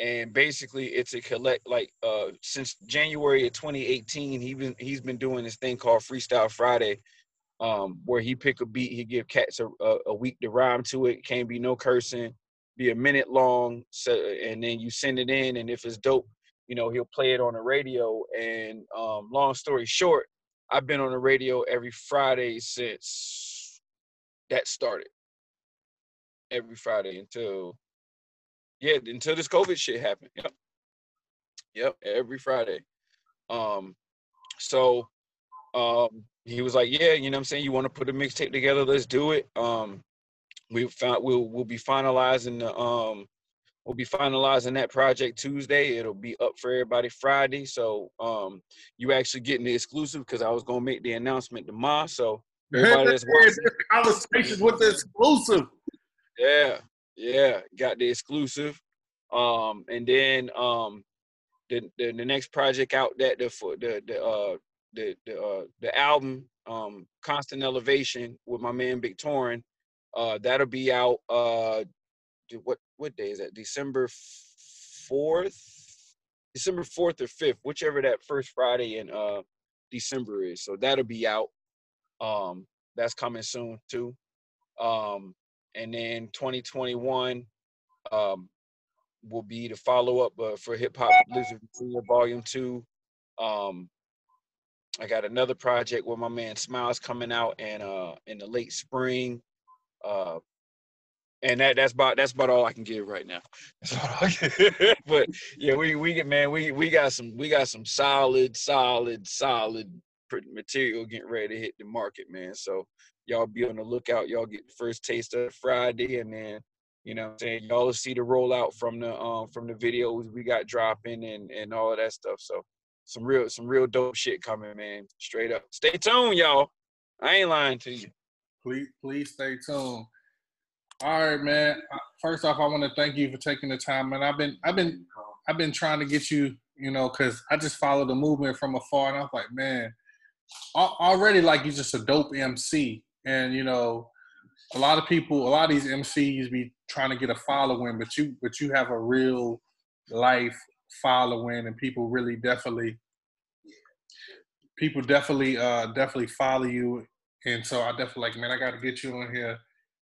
and basically it's a collect like uh since January of 2018, he been he's been doing this thing called Freestyle Friday, um, where he pick a beat, he give cats a, a, a, week to rhyme to it. Can't be no cursing, be a minute long. So, and then you send it in, and if it's dope, you know he'll play it on the radio. And um, long story short, I've been on the radio every Friday since that started. Every Friday until yeah, until this COVID shit happened. Yep. Yep, every Friday. Um, so um he was like, Yeah, you know I'm saying? You want to put a mixtape together, let's do it. Um we found we'll we'll be finalizing the um we'll be finalizing that project Tuesday. It'll be up for everybody Friday. So um, you actually getting the exclusive because I was gonna make the announcement tomorrow. So everybody that's watching conversations with the exclusive. Yeah, yeah, got the exclusive. Um, and then um, the, the the next project out that the the the uh the the uh the album um Constant Elevation with my man Big Torin. Uh, that'll be out uh what what day is that? December fourth, December fourth or fifth, whichever that first Friday in uh December is. So that'll be out. Um, that's coming soon too. Um, and then 2021 um will be the follow up uh, for Hip Hop Blizzard Volume Two. Um, I got another project with my man Smiles coming out and uh in the late spring. Uh and that that's about that's about all I can give right now. but yeah, we we get man, we we got some we got some solid, solid, solid material getting ready to hit the market, man. So y'all be on the lookout. Y'all get the first taste of Friday, and then you know, I'm saying y'all will see the rollout from the um from the videos we got dropping and and all of that stuff. So some real some real dope shit coming, man. Straight up. Stay tuned, y'all. I ain't lying to you. Please please stay tuned. All right, man. Uh, first off, I want to thank you for taking the time, and I've been, I've been, I've been trying to get you, you know, because I just followed the movement from afar, and I was like, man, already like you're just a dope MC, and you know, a lot of people, a lot of these MCs be trying to get a following, but you, but you have a real life following, and people really definitely, people definitely, uh, definitely follow you, and so I definitely like, man, I got to get you on here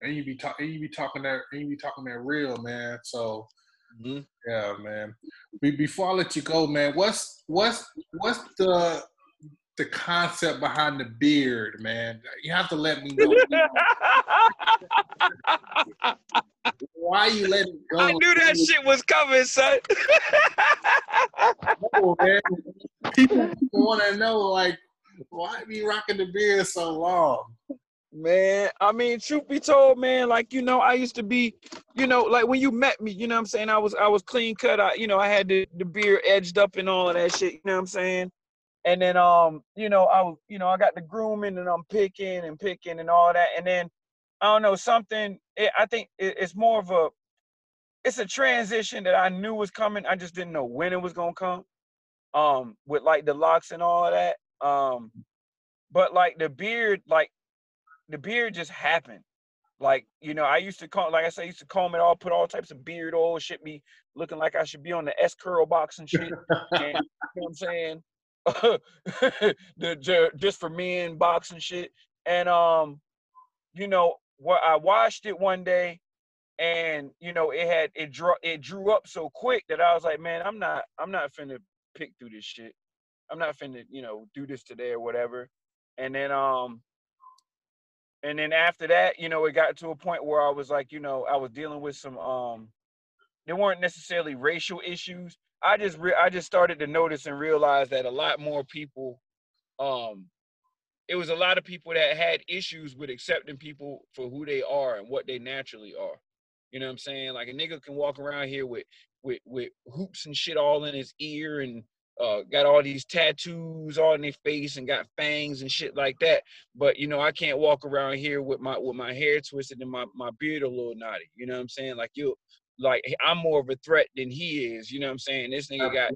and you be talking, you be talking that, and you be talking that real, man. So, mm-hmm. yeah, man. Be- before I let you go, man, what's what's what's the the concept behind the beard, man? You have to let me know. Why you let it go? I knew that shit was coming, son. oh, man. People, want to know, like, why be rocking the beard so long? Man, I mean, truth be told, man, like you know, I used to be, you know, like when you met me, you know what I'm saying? I was I was clean cut. I, you know, I had the, the beard edged up and all of that shit, you know what I'm saying? And then um, you know, I was, you know, I got the grooming and I'm picking and picking and all that. And then I don't know, something it, I think it, it's more of a it's a transition that I knew was coming. I just didn't know when it was gonna come. Um, with like the locks and all of that. Um, but like the beard, like the beard just happened. Like, you know, I used to comb, like I said, I used to comb it all, put all types of beard oil, shit me looking like I should be on the S curl box and shit. and, you know what I'm saying? the, just for men box and shit. And um, you know, what I washed it one day and you know it had it drew it drew up so quick that I was like, man, I'm not I'm not finna pick through this shit. I'm not finna, you know, do this today or whatever. And then um and then after that, you know, it got to a point where I was like, you know, I was dealing with some um they weren't necessarily racial issues. I just re- I just started to notice and realize that a lot more people um it was a lot of people that had issues with accepting people for who they are and what they naturally are. You know what I'm saying? Like a nigga can walk around here with with with hoops and shit all in his ear and uh, got all these tattoos all in their face and got fangs and shit like that. But you know, I can't walk around here with my with my hair twisted and my, my beard a little naughty. You know what I'm saying? Like you like I'm more of a threat than he is. You know what I'm saying? This nigga got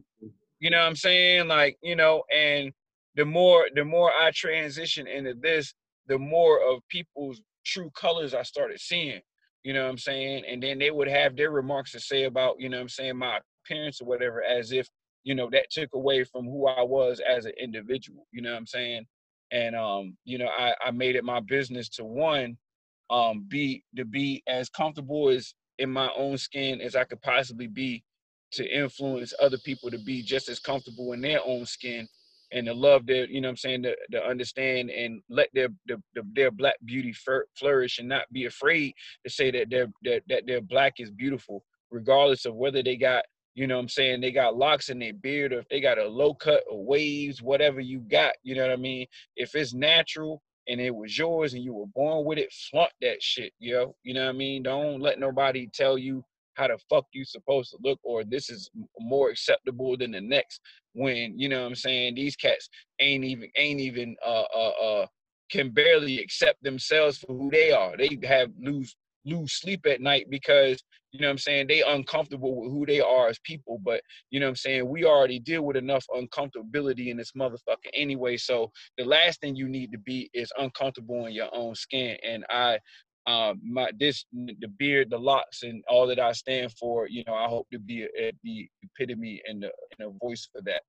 you know what I'm saying? Like, you know, and the more the more I transition into this, the more of people's true colors I started seeing. You know what I'm saying? And then they would have their remarks to say about, you know what I'm saying, my appearance or whatever, as if you know, that took away from who I was as an individual. You know what I'm saying? And um, you know, I, I made it my business to one, um, be to be as comfortable as in my own skin as I could possibly be to influence other people to be just as comfortable in their own skin and to love their, you know what I'm saying, to, to understand and let their, their, their black beauty flourish and not be afraid to say that their, that, that their black is beautiful, regardless of whether they got you know what I'm saying? They got locks in their beard, or if they got a low cut or waves, whatever you got, you know what I mean? If it's natural and it was yours and you were born with it, flaunt that shit, yo. You know what I mean? Don't let nobody tell you how the fuck you supposed to look or this is more acceptable than the next when you know what i'm saying these cats ain't even ain't even uh uh uh can barely accept themselves for who they are. They have lose lose sleep at night because you know what I'm saying they uncomfortable with who they are as people but you know what I'm saying we already deal with enough uncomfortability in this motherfucker anyway so the last thing you need to be is uncomfortable in your own skin and I um my this the beard the locks and all that I stand for you know I hope to be a, the epitome and the, and a voice for that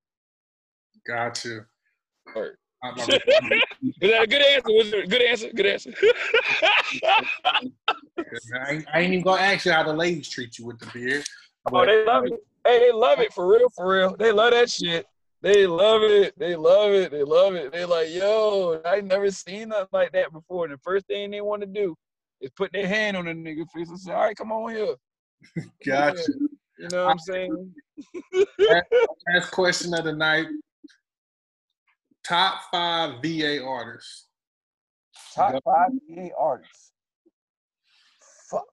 Gotcha. Word. Is that a good answer? Was it a good answer? Good answer. I, ain't, I ain't even gonna ask you how the ladies treat you with the beard. Oh, they love it. Hey, they love it for real, for real. They love that shit. They love it. They love it. They love it. They like, yo, I never seen nothing like that before. And the first thing they want to do is put their hand on the nigga face and say, all right, come on here. Gotcha. You know what I'm saying? Last question of the night. Top five VA artists. Top five VA artists. Fuck.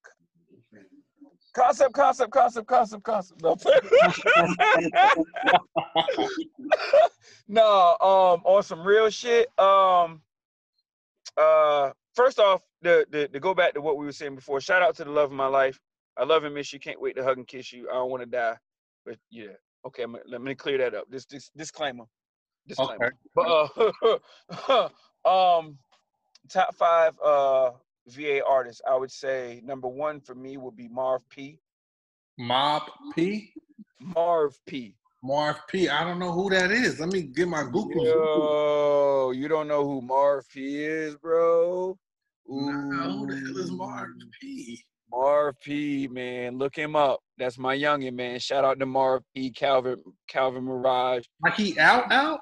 Concept, concept, concept, concept, concept. No, no um, on some real shit. Um, uh, first off, the, the to go back to what we were saying before. Shout out to the love of my life. I love and miss you. Can't wait to hug and kiss you. I don't want to die, but yeah. Okay, I'm, let me clear that up. This, this disclaimer. Disclaimer. Okay. But uh, um, top five uh VA artists, I would say number one for me would be Marv P. Mob P. Marv P. Marv P. I don't know who that is. Let me get my Google. Yo, you don't know who Marv P is, bro? No, who the hell is Marv P? Marv P, man, look him up. That's my youngin, man. Shout out to Marv P, Calvin, Calvin Mirage. Like he out out?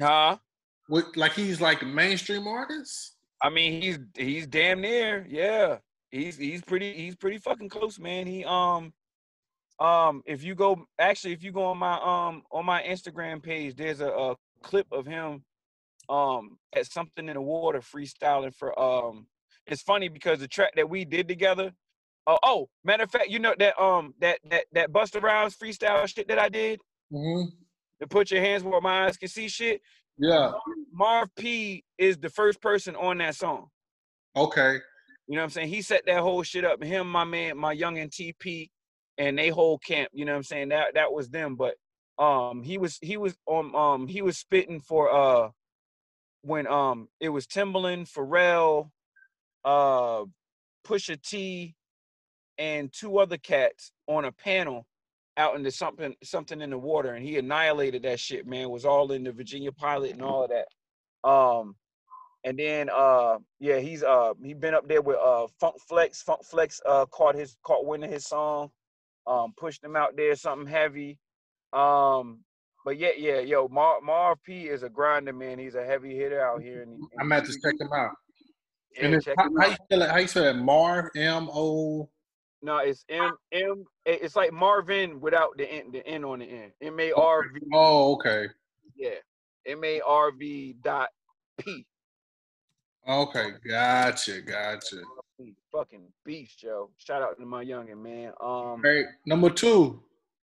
Huh? With like he's like a mainstream artist? I mean, he's he's damn near, yeah. He's he's pretty he's pretty fucking close, man. He um um if you go actually if you go on my um on my Instagram page, there's a, a clip of him um at something in the water freestyling for um it's funny because the track that we did together uh, oh matter of fact you know that um that that that Busta Rhymes freestyle shit that I did? Mm-hmm. to put your hands where my eyes can see shit? Yeah. Marv P is the first person on that song. Okay. You know what I'm saying? He set that whole shit up him my man my young and TP and they whole camp you know what I'm saying? That that was them but um he was he was on um he was spitting for uh when um it was Timbaland, Pharrell, uh Pusha T, and two other cats on a panel out into something something in the water, and he annihilated that shit, man. It was all in the Virginia pilot and all of that. Um and then uh yeah, he's uh he been up there with uh Funk Flex. Funk Flex uh caught his caught winning his song, um, pushed him out there, something heavy. Um but yeah, yeah, yo, Mar Marv P is a grinder, man. He's a heavy hitter out here. I'm about to check him out. Yeah, and check how, him how out. you spell it? How you spell it? Marv M O. No, it's M M. It's like Marvin without the N, the N on the end. M A R V. Oh, okay. Yeah, M A R V dot P. Okay, gotcha, gotcha. Fucking beast, Joe. Shout out to my youngin, man. Um, Hey, number two.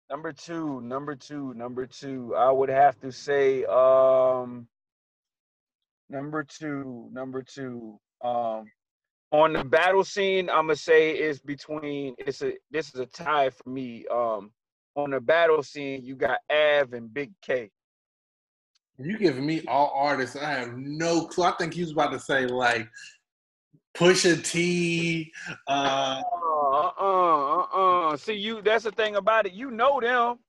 Number two, number two, number two. I would have to say, um, number two, number two. Um, on the battle scene, I'm gonna say it's between. It's a. This is a tie for me. Um, on the battle scene, you got Av and Big K. You giving me all artists. I have no clue. I think he was about to say like Pusha T. Uh, Uh. See, you. That's the thing about it. You know them.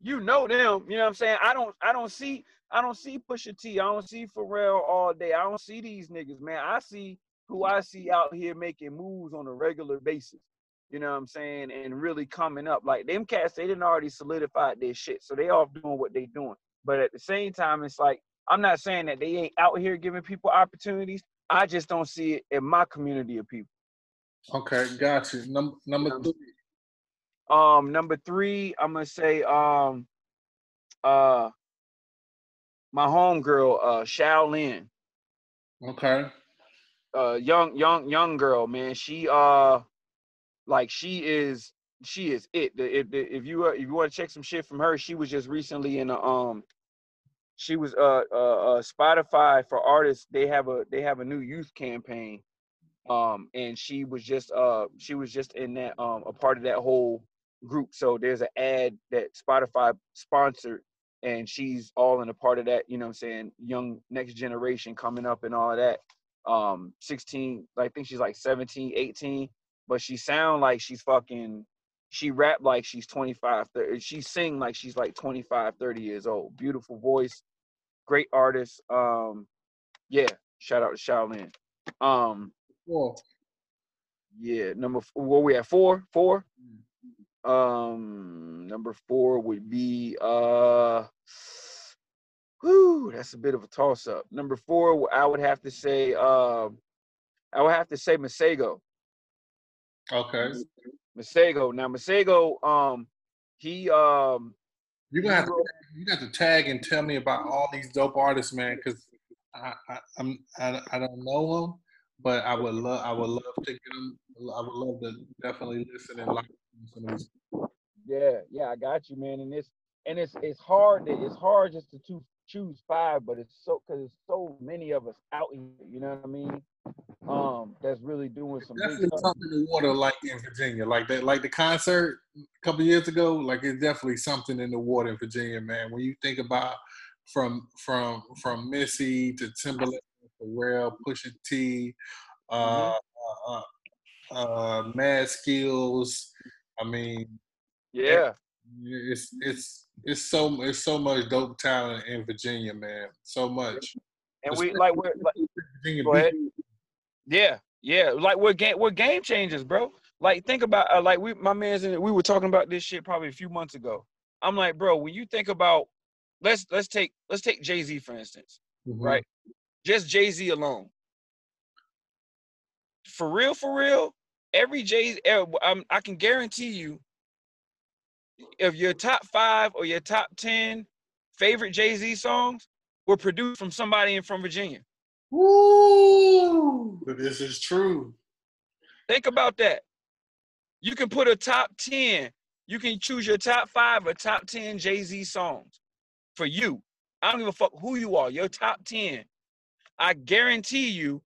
You know them. You know what I'm saying? I don't. I don't see. I don't see Pusha T. I don't see Pharrell all day. I don't see these niggas, man. I see who I see out here making moves on a regular basis. You know what I'm saying? And really coming up. Like them cats, they didn't already solidified their shit. So they off doing what they doing. But at the same time, it's like I'm not saying that they ain't out here giving people opportunities. I just don't see it in my community of people. okay, gotcha. Number number You know what two. Um, number three, I'm gonna say um uh my homegirl, uh Shaolin. Okay. Uh young, young, young girl, man. She uh like she is she is it. If, if you uh, if you want to check some shit from her, she was just recently in a um she was uh, uh uh Spotify for artists. They have a they have a new youth campaign, um, and she was just uh she was just in that um a part of that whole group. So there's an ad that Spotify sponsored, and she's all in a part of that. You know, what I'm saying young next generation coming up and all of that. Um, 16, I think she's like 17, 18, but she sound like she's fucking she rap like she's 25 30, she sing like she's like 25 30 years old beautiful voice great artist um yeah shout out to shaolin um Cool. yeah number f- where we at four four um number four would be uh whew, that's a bit of a toss up number four i would have to say um i would have to say masego Okay. masego now masego um he um You're gonna have to you got to tag and tell me about all these dope artists, man, because I, I I'm I, I don't know them, but I would love I would love to get them. I would love to definitely listen and like some of these. Yeah, yeah, I got you, man. And it's and it's it's hard. To, it's hard just to choo- choose five, but it's so because there's so many of us out here. You know what I mean? Um, that's really doing some Definitely something in the water, like in Virginia, like that, like the concert a couple years ago. Like it's definitely something in the water in Virginia, man. When you think about from from from Missy to Timbaland, Pharrell, Pusha T, uh, uh, uh, uh, Mad Skillz. I mean, Yeah, it's it's it's so it's so much dope talent in Virginia, man. So much. and we like we're like, Virginia Go ahead. Yeah, yeah, like we're game we're game changers, bro. Like think about uh, like we my man's in we were talking about this shit probably a few months ago. I'm like, bro, when you think about let's let's take let's take Jay Z for instance. Mhm. right? Just Jay Z alone. For real, for real, every Jay, um, I can guarantee you, if your top five or your top ten favorite Jay Z songs were produced from somebody in from Virginia. Woo! But this is true. Think about that. You can put a top ten. You can choose your top five or top ten Jay Z songs for you. I don't give a fuck who you are. Your top ten. I guarantee you,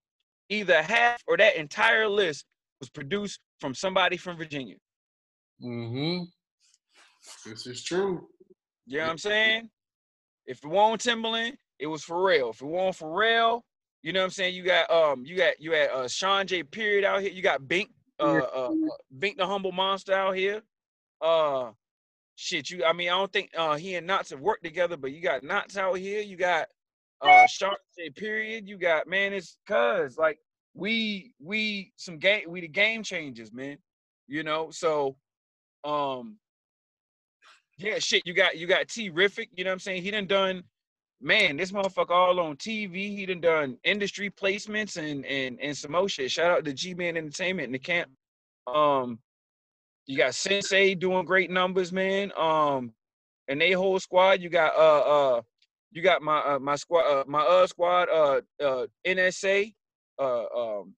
either half or that entire list was produced from somebody from Virginia. Mm-hmm. This is true. You know what I'm saying? If it wasn't Timbaland, it was Pharrell. If it wasn't Pharrell, you know what I'm saying? You got um, you got you had uh Shawn J. Period out here. You got Bink, uh, uh, uh Bink the Humble Monster out here. Uh, shit. You, I mean, I don't think uh he and Nottz have worked together, but you got Nottz out here. You got uh Shawn J. Period. You got man, it's cuz like we we some game we the game changers, man. You know, so um yeah, shit, you got you got T Riffic, you know what I'm saying? He done done man, this motherfucker all on TV. He done done industry placements and and and some more shit. Shout out to G Man Entertainment in the camp. Um you got Sensei doing great numbers, man. Um and they whole squad, you got uh uh you got my uh, my squad uh, my uh squad uh uh NSA uh um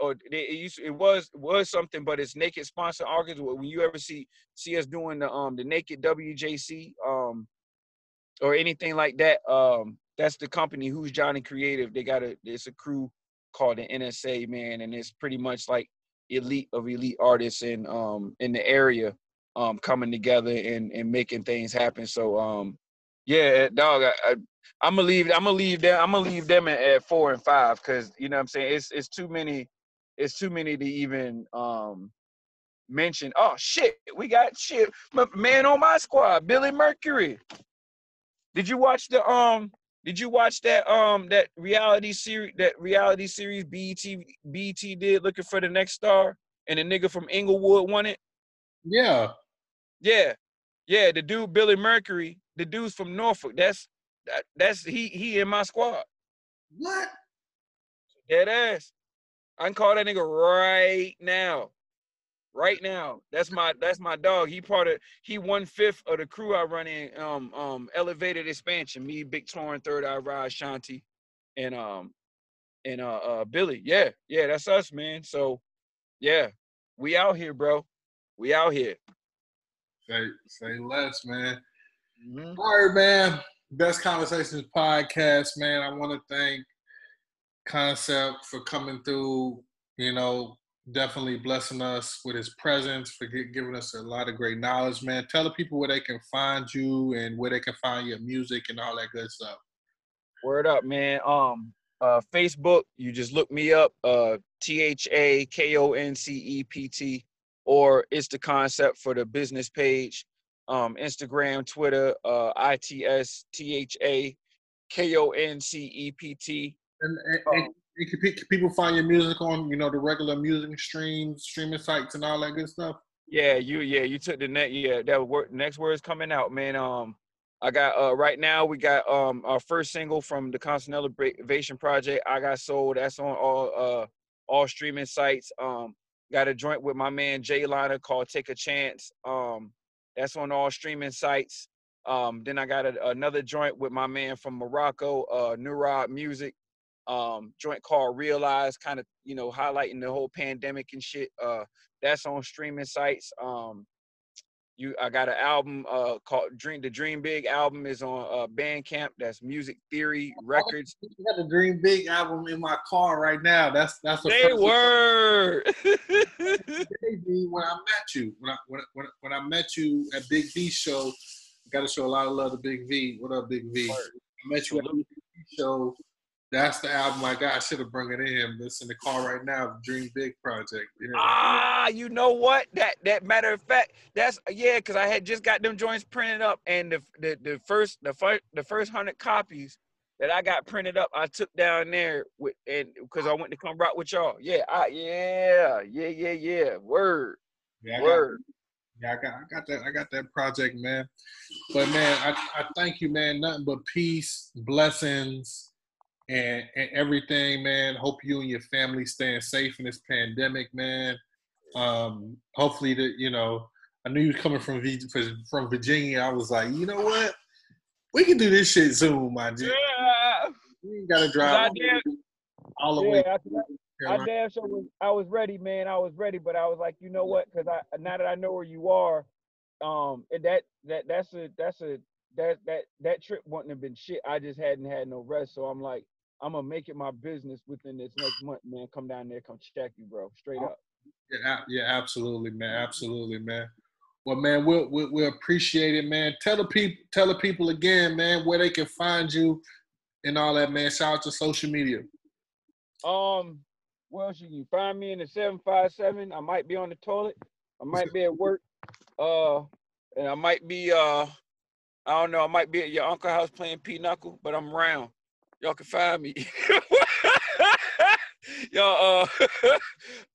or it, used, it was was something, but it's Naked Sponsor August. When you ever see see us doing the um the Naked WJC um or anything like that, um that's the company who's Johnny Creative. They got a it's a crew called the NSA man, and it's pretty much like elite of elite artists in um in the area um coming together and and making things happen. So um yeah, dog, I, I I'm gonna leave. I'm gonna leave them. I'm gonna leave them at, at four and five because you know what I'm saying. It's it's too many. It's too many to even um mention. Oh shit, we got shit. Man on my squad, Billy Mercury. Did you watch the um? Did you watch that um that reality series that reality series BET BET did looking for the next star and the nigga from Inglewood won it? Yeah. Yeah, yeah. The dude Billy Mercury, the dude's from Norfolk. That's that, that's he he in my squad. What? Dead ass. I can call that nigga right now. Right now. That's my that's my dog. He part of he one fifth of the crew I run in um um elevated expansion. Me, Big Torn, Third Eye Rod, Shanti, and um and uh uh Billy. Yeah, yeah, that's us, man. So yeah. we out here, bro. We out here. Say say less, man. Mhm. All right, man. Best Conversations podcast, man. I want to thank Concept for coming through. You know, definitely blessing us with his presence, for giving us a lot of great knowledge, man. Tell the people where they can find you and where they can find your music and all that good stuff. Word up, man. Um, uh, Facebook, you just look me up, uh, T H A K O N C E P T, or it's the concept for the business page. Um, Instagram, Twitter, uh, I T S T H A K O N C E P T. And, and, and and people find your music on, you know, the regular music streams, streaming sites, and all that good stuff? Yeah, you yeah, you took the net. Yeah, that word next word's coming out, man. Um I got uh right now we got um our first single from the Constant Elevation Project. I got sold. That's on all uh all streaming sites. Um got a joint with my man Jay Liner called Take a Chance. Um that's on all streaming sites. Um then I got a, another joint with my man from Morocco, uh Nurad Music. Um joint called Realize, kind of, you know, highlighting the whole pandemic and shit. Uh that's on streaming sites. Um, you, I got an album uh called Dream. The Dream Big album is on uh Bandcamp. That's Music Theory Records. I got the Dream Big album in my car right now. That's that's A They were. When I met you, when I when, when, when I met you at Big V show, got to show a lot of love to Big V. What up, Big V? I met you at the Big V show. That's the album I got. I should have brought it in. It's in the car right now. Dream Big Project. Yeah. ah, you know what? That that matter of fact, that's yeah, because I had just got them joints printed up, and the the, the first the first the first hundred copies that I got printed up, I took down there with and because I went to come rock with y'all. Yeah, I, yeah, yeah, yeah, yeah. Word, Yeah, got, word. yeah, I got, I got that, I got that project, man. But man, I, I thank you, man. Nothing but peace, blessings, and and everything, man. Hope you and your family staying safe in this pandemic, man. Um, hopefully that you know. I knew you was coming from V- from Virginia. I was like, you know what? We can do this shit Zoom, my G. Yeah. We ain't gotta drive all the way. yeah, to I, I damn sure was, I was ready, man. I was ready, but I was like, you know what? Because I now that I know where you are, um, and that that that's a that's a that that that trip wouldn't have been shit. I just hadn't had no rest, so I'm like, I'm gonna make it my business within this next month, man. Come down there, come check you, bro, straight up. Yeah, yeah, absolutely, man, absolutely, man. Well, man, we'll, we'll we'll appreciate it, man. Tell the people, tell the people again, man, where they can find you and all that, man. Shout out to social media. Um, well, you can find me in the seven five seven? I might be on the toilet. I might be at work. Uh, and I might be uh, I don't know. I might be at your uncle house playing pinochle, but I'm around. Y'all can find me. Y'all,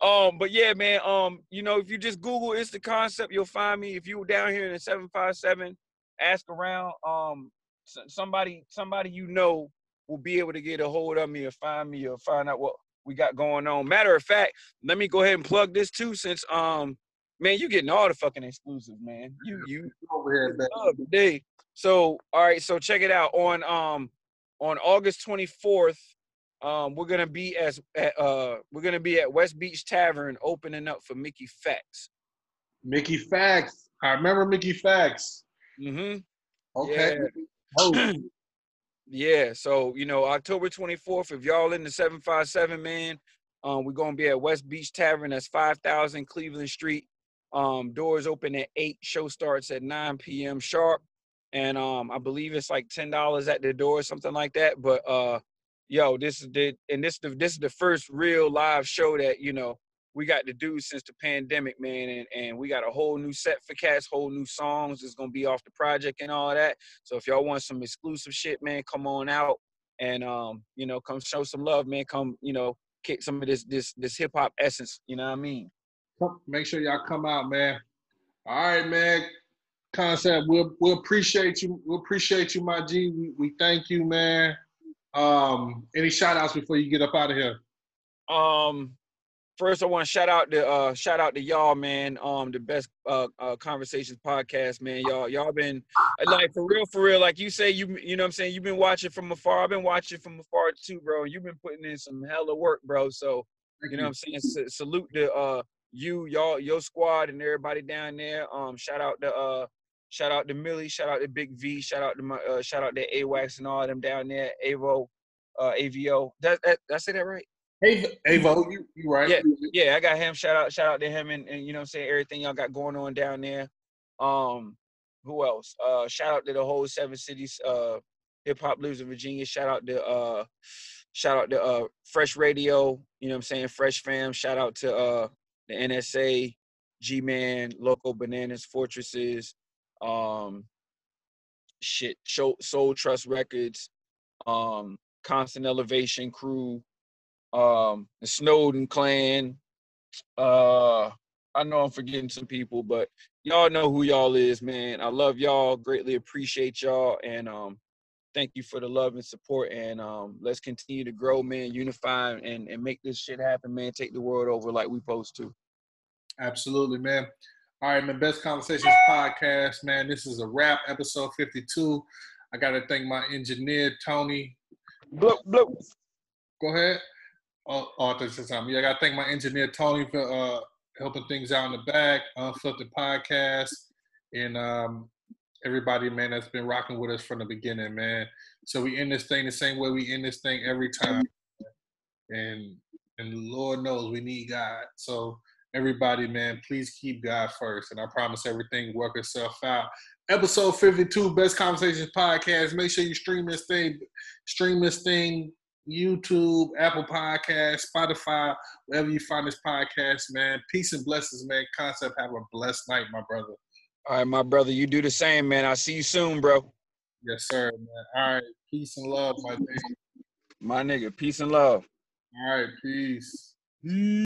uh, um, but yeah, man. Um, you know, if you just Google it's the concept, you'll find me. If you were down here in the seven five seven, ask around. Um, somebody, somebody you know will be able to get a hold of me or find me or find out what we got going on. Matter of fact, let me go ahead and plug this too, since um, man, you getting all the fucking exclusives, man. You you Over here, man. love the day. So all right, so check it out on um on August 24th. Um, we're gonna be as at, uh we're gonna be at West Beach Tavern opening up for Mickey Factz. Mickey Factz. I remember Mickey Factz. Mm-hmm. Okay. Yeah. Oh, Yeah, so you know, October 24th, if y'all in the 757, man, um, we're gonna be at West Beach Tavern. That's 5000 Cleveland Street. Um, doors open at 8, show starts at 9 p.m. sharp. And um, I believe it's like $10 at the door, something like that. But uh yo, this is the and this the this is the first real live show that, you know, we got to do since the pandemic, man. And and we got a whole new set for cats, whole new songs. It's gonna be off the project and all that. So if y'all want some exclusive shit, man, come on out and um, you know, come show some love, man. Come, you know, kick some of this this this hip hop essence. You know what I mean? make sure y'all come out, man. All right, man. Concept, we'll we will appreciate you. We will appreciate you, my G. We, we thank you, man. Um, any shout outs before you get up out of here? Um, first I want to shout out to uh shout out to y'all, man. Um, the best uh, uh conversations podcast, man. Y'all y'all been like for real, for real. Like you say, you you know what I'm saying. You've been watching from afar. I've been watching from afar too, bro. You've been putting in some hella work, bro. So You know what I'm saying? S- salute the uh you, y'all, your squad, and everybody down there. Um, shout out to uh, shout out to Millie, shout out to Big V, shout out to my, uh, shout out to AWAX and all them down there. Avo, uh, AVO. That, that, did I say that right? Hey, Avo, you, you right? Yeah, yeah, I got him. Shout out, shout out to him, and, and you know, what I'm saying everything y'all got going on down there. Um, who else? Uh, shout out to the whole Seven Cities uh hip hop blues in Virginia. Shout out to uh, shout out to uh Fresh Radio. You know what I'm saying? Fresh Fam. Shout out to uh the NSA, G Man, Local Bananas, Fortresses, um, shit, Soul, Trust Records, um, Constant Elevation Crew, um, the Snowden Clan. Uh, I know I'm forgetting some people, but y'all know who y'all is, man. I love y'all, greatly appreciate y'all, and um, thank you for the love and support. And um, let's continue to grow, man, unify and, and make this shit happen, man. Take the world over like we supposed to. Absolutely, man. All right, man. Best Conversations podcast, man. This is a wrap, episode 52. I got to thank my engineer, Tony. Bloop, bloop. Go ahead. Oh, oh this is time. Yeah, I got to thank my engineer, Tony, for uh, helping things out in the back, Unflipped the podcast, and um, everybody, man, that's been rocking with us from the beginning, man. So we end this thing the same way we end this thing every time. And and Lord knows we need God. So everybody, man, please keep God first. And I promise everything work itself out. Episode 52, Best Conversations Podcast. Make sure you stream this thing, stream this thing, YouTube, Apple Podcast, Spotify, wherever you find this podcast, man. Peace and blessings, man. Concept, have a blessed night, my brother. All right, my brother, you do the same, man. I'll see you soon, bro. Yes, sir, man. All right. Peace and love, my nigga. My nigga, peace and love. All right, peace. Peace.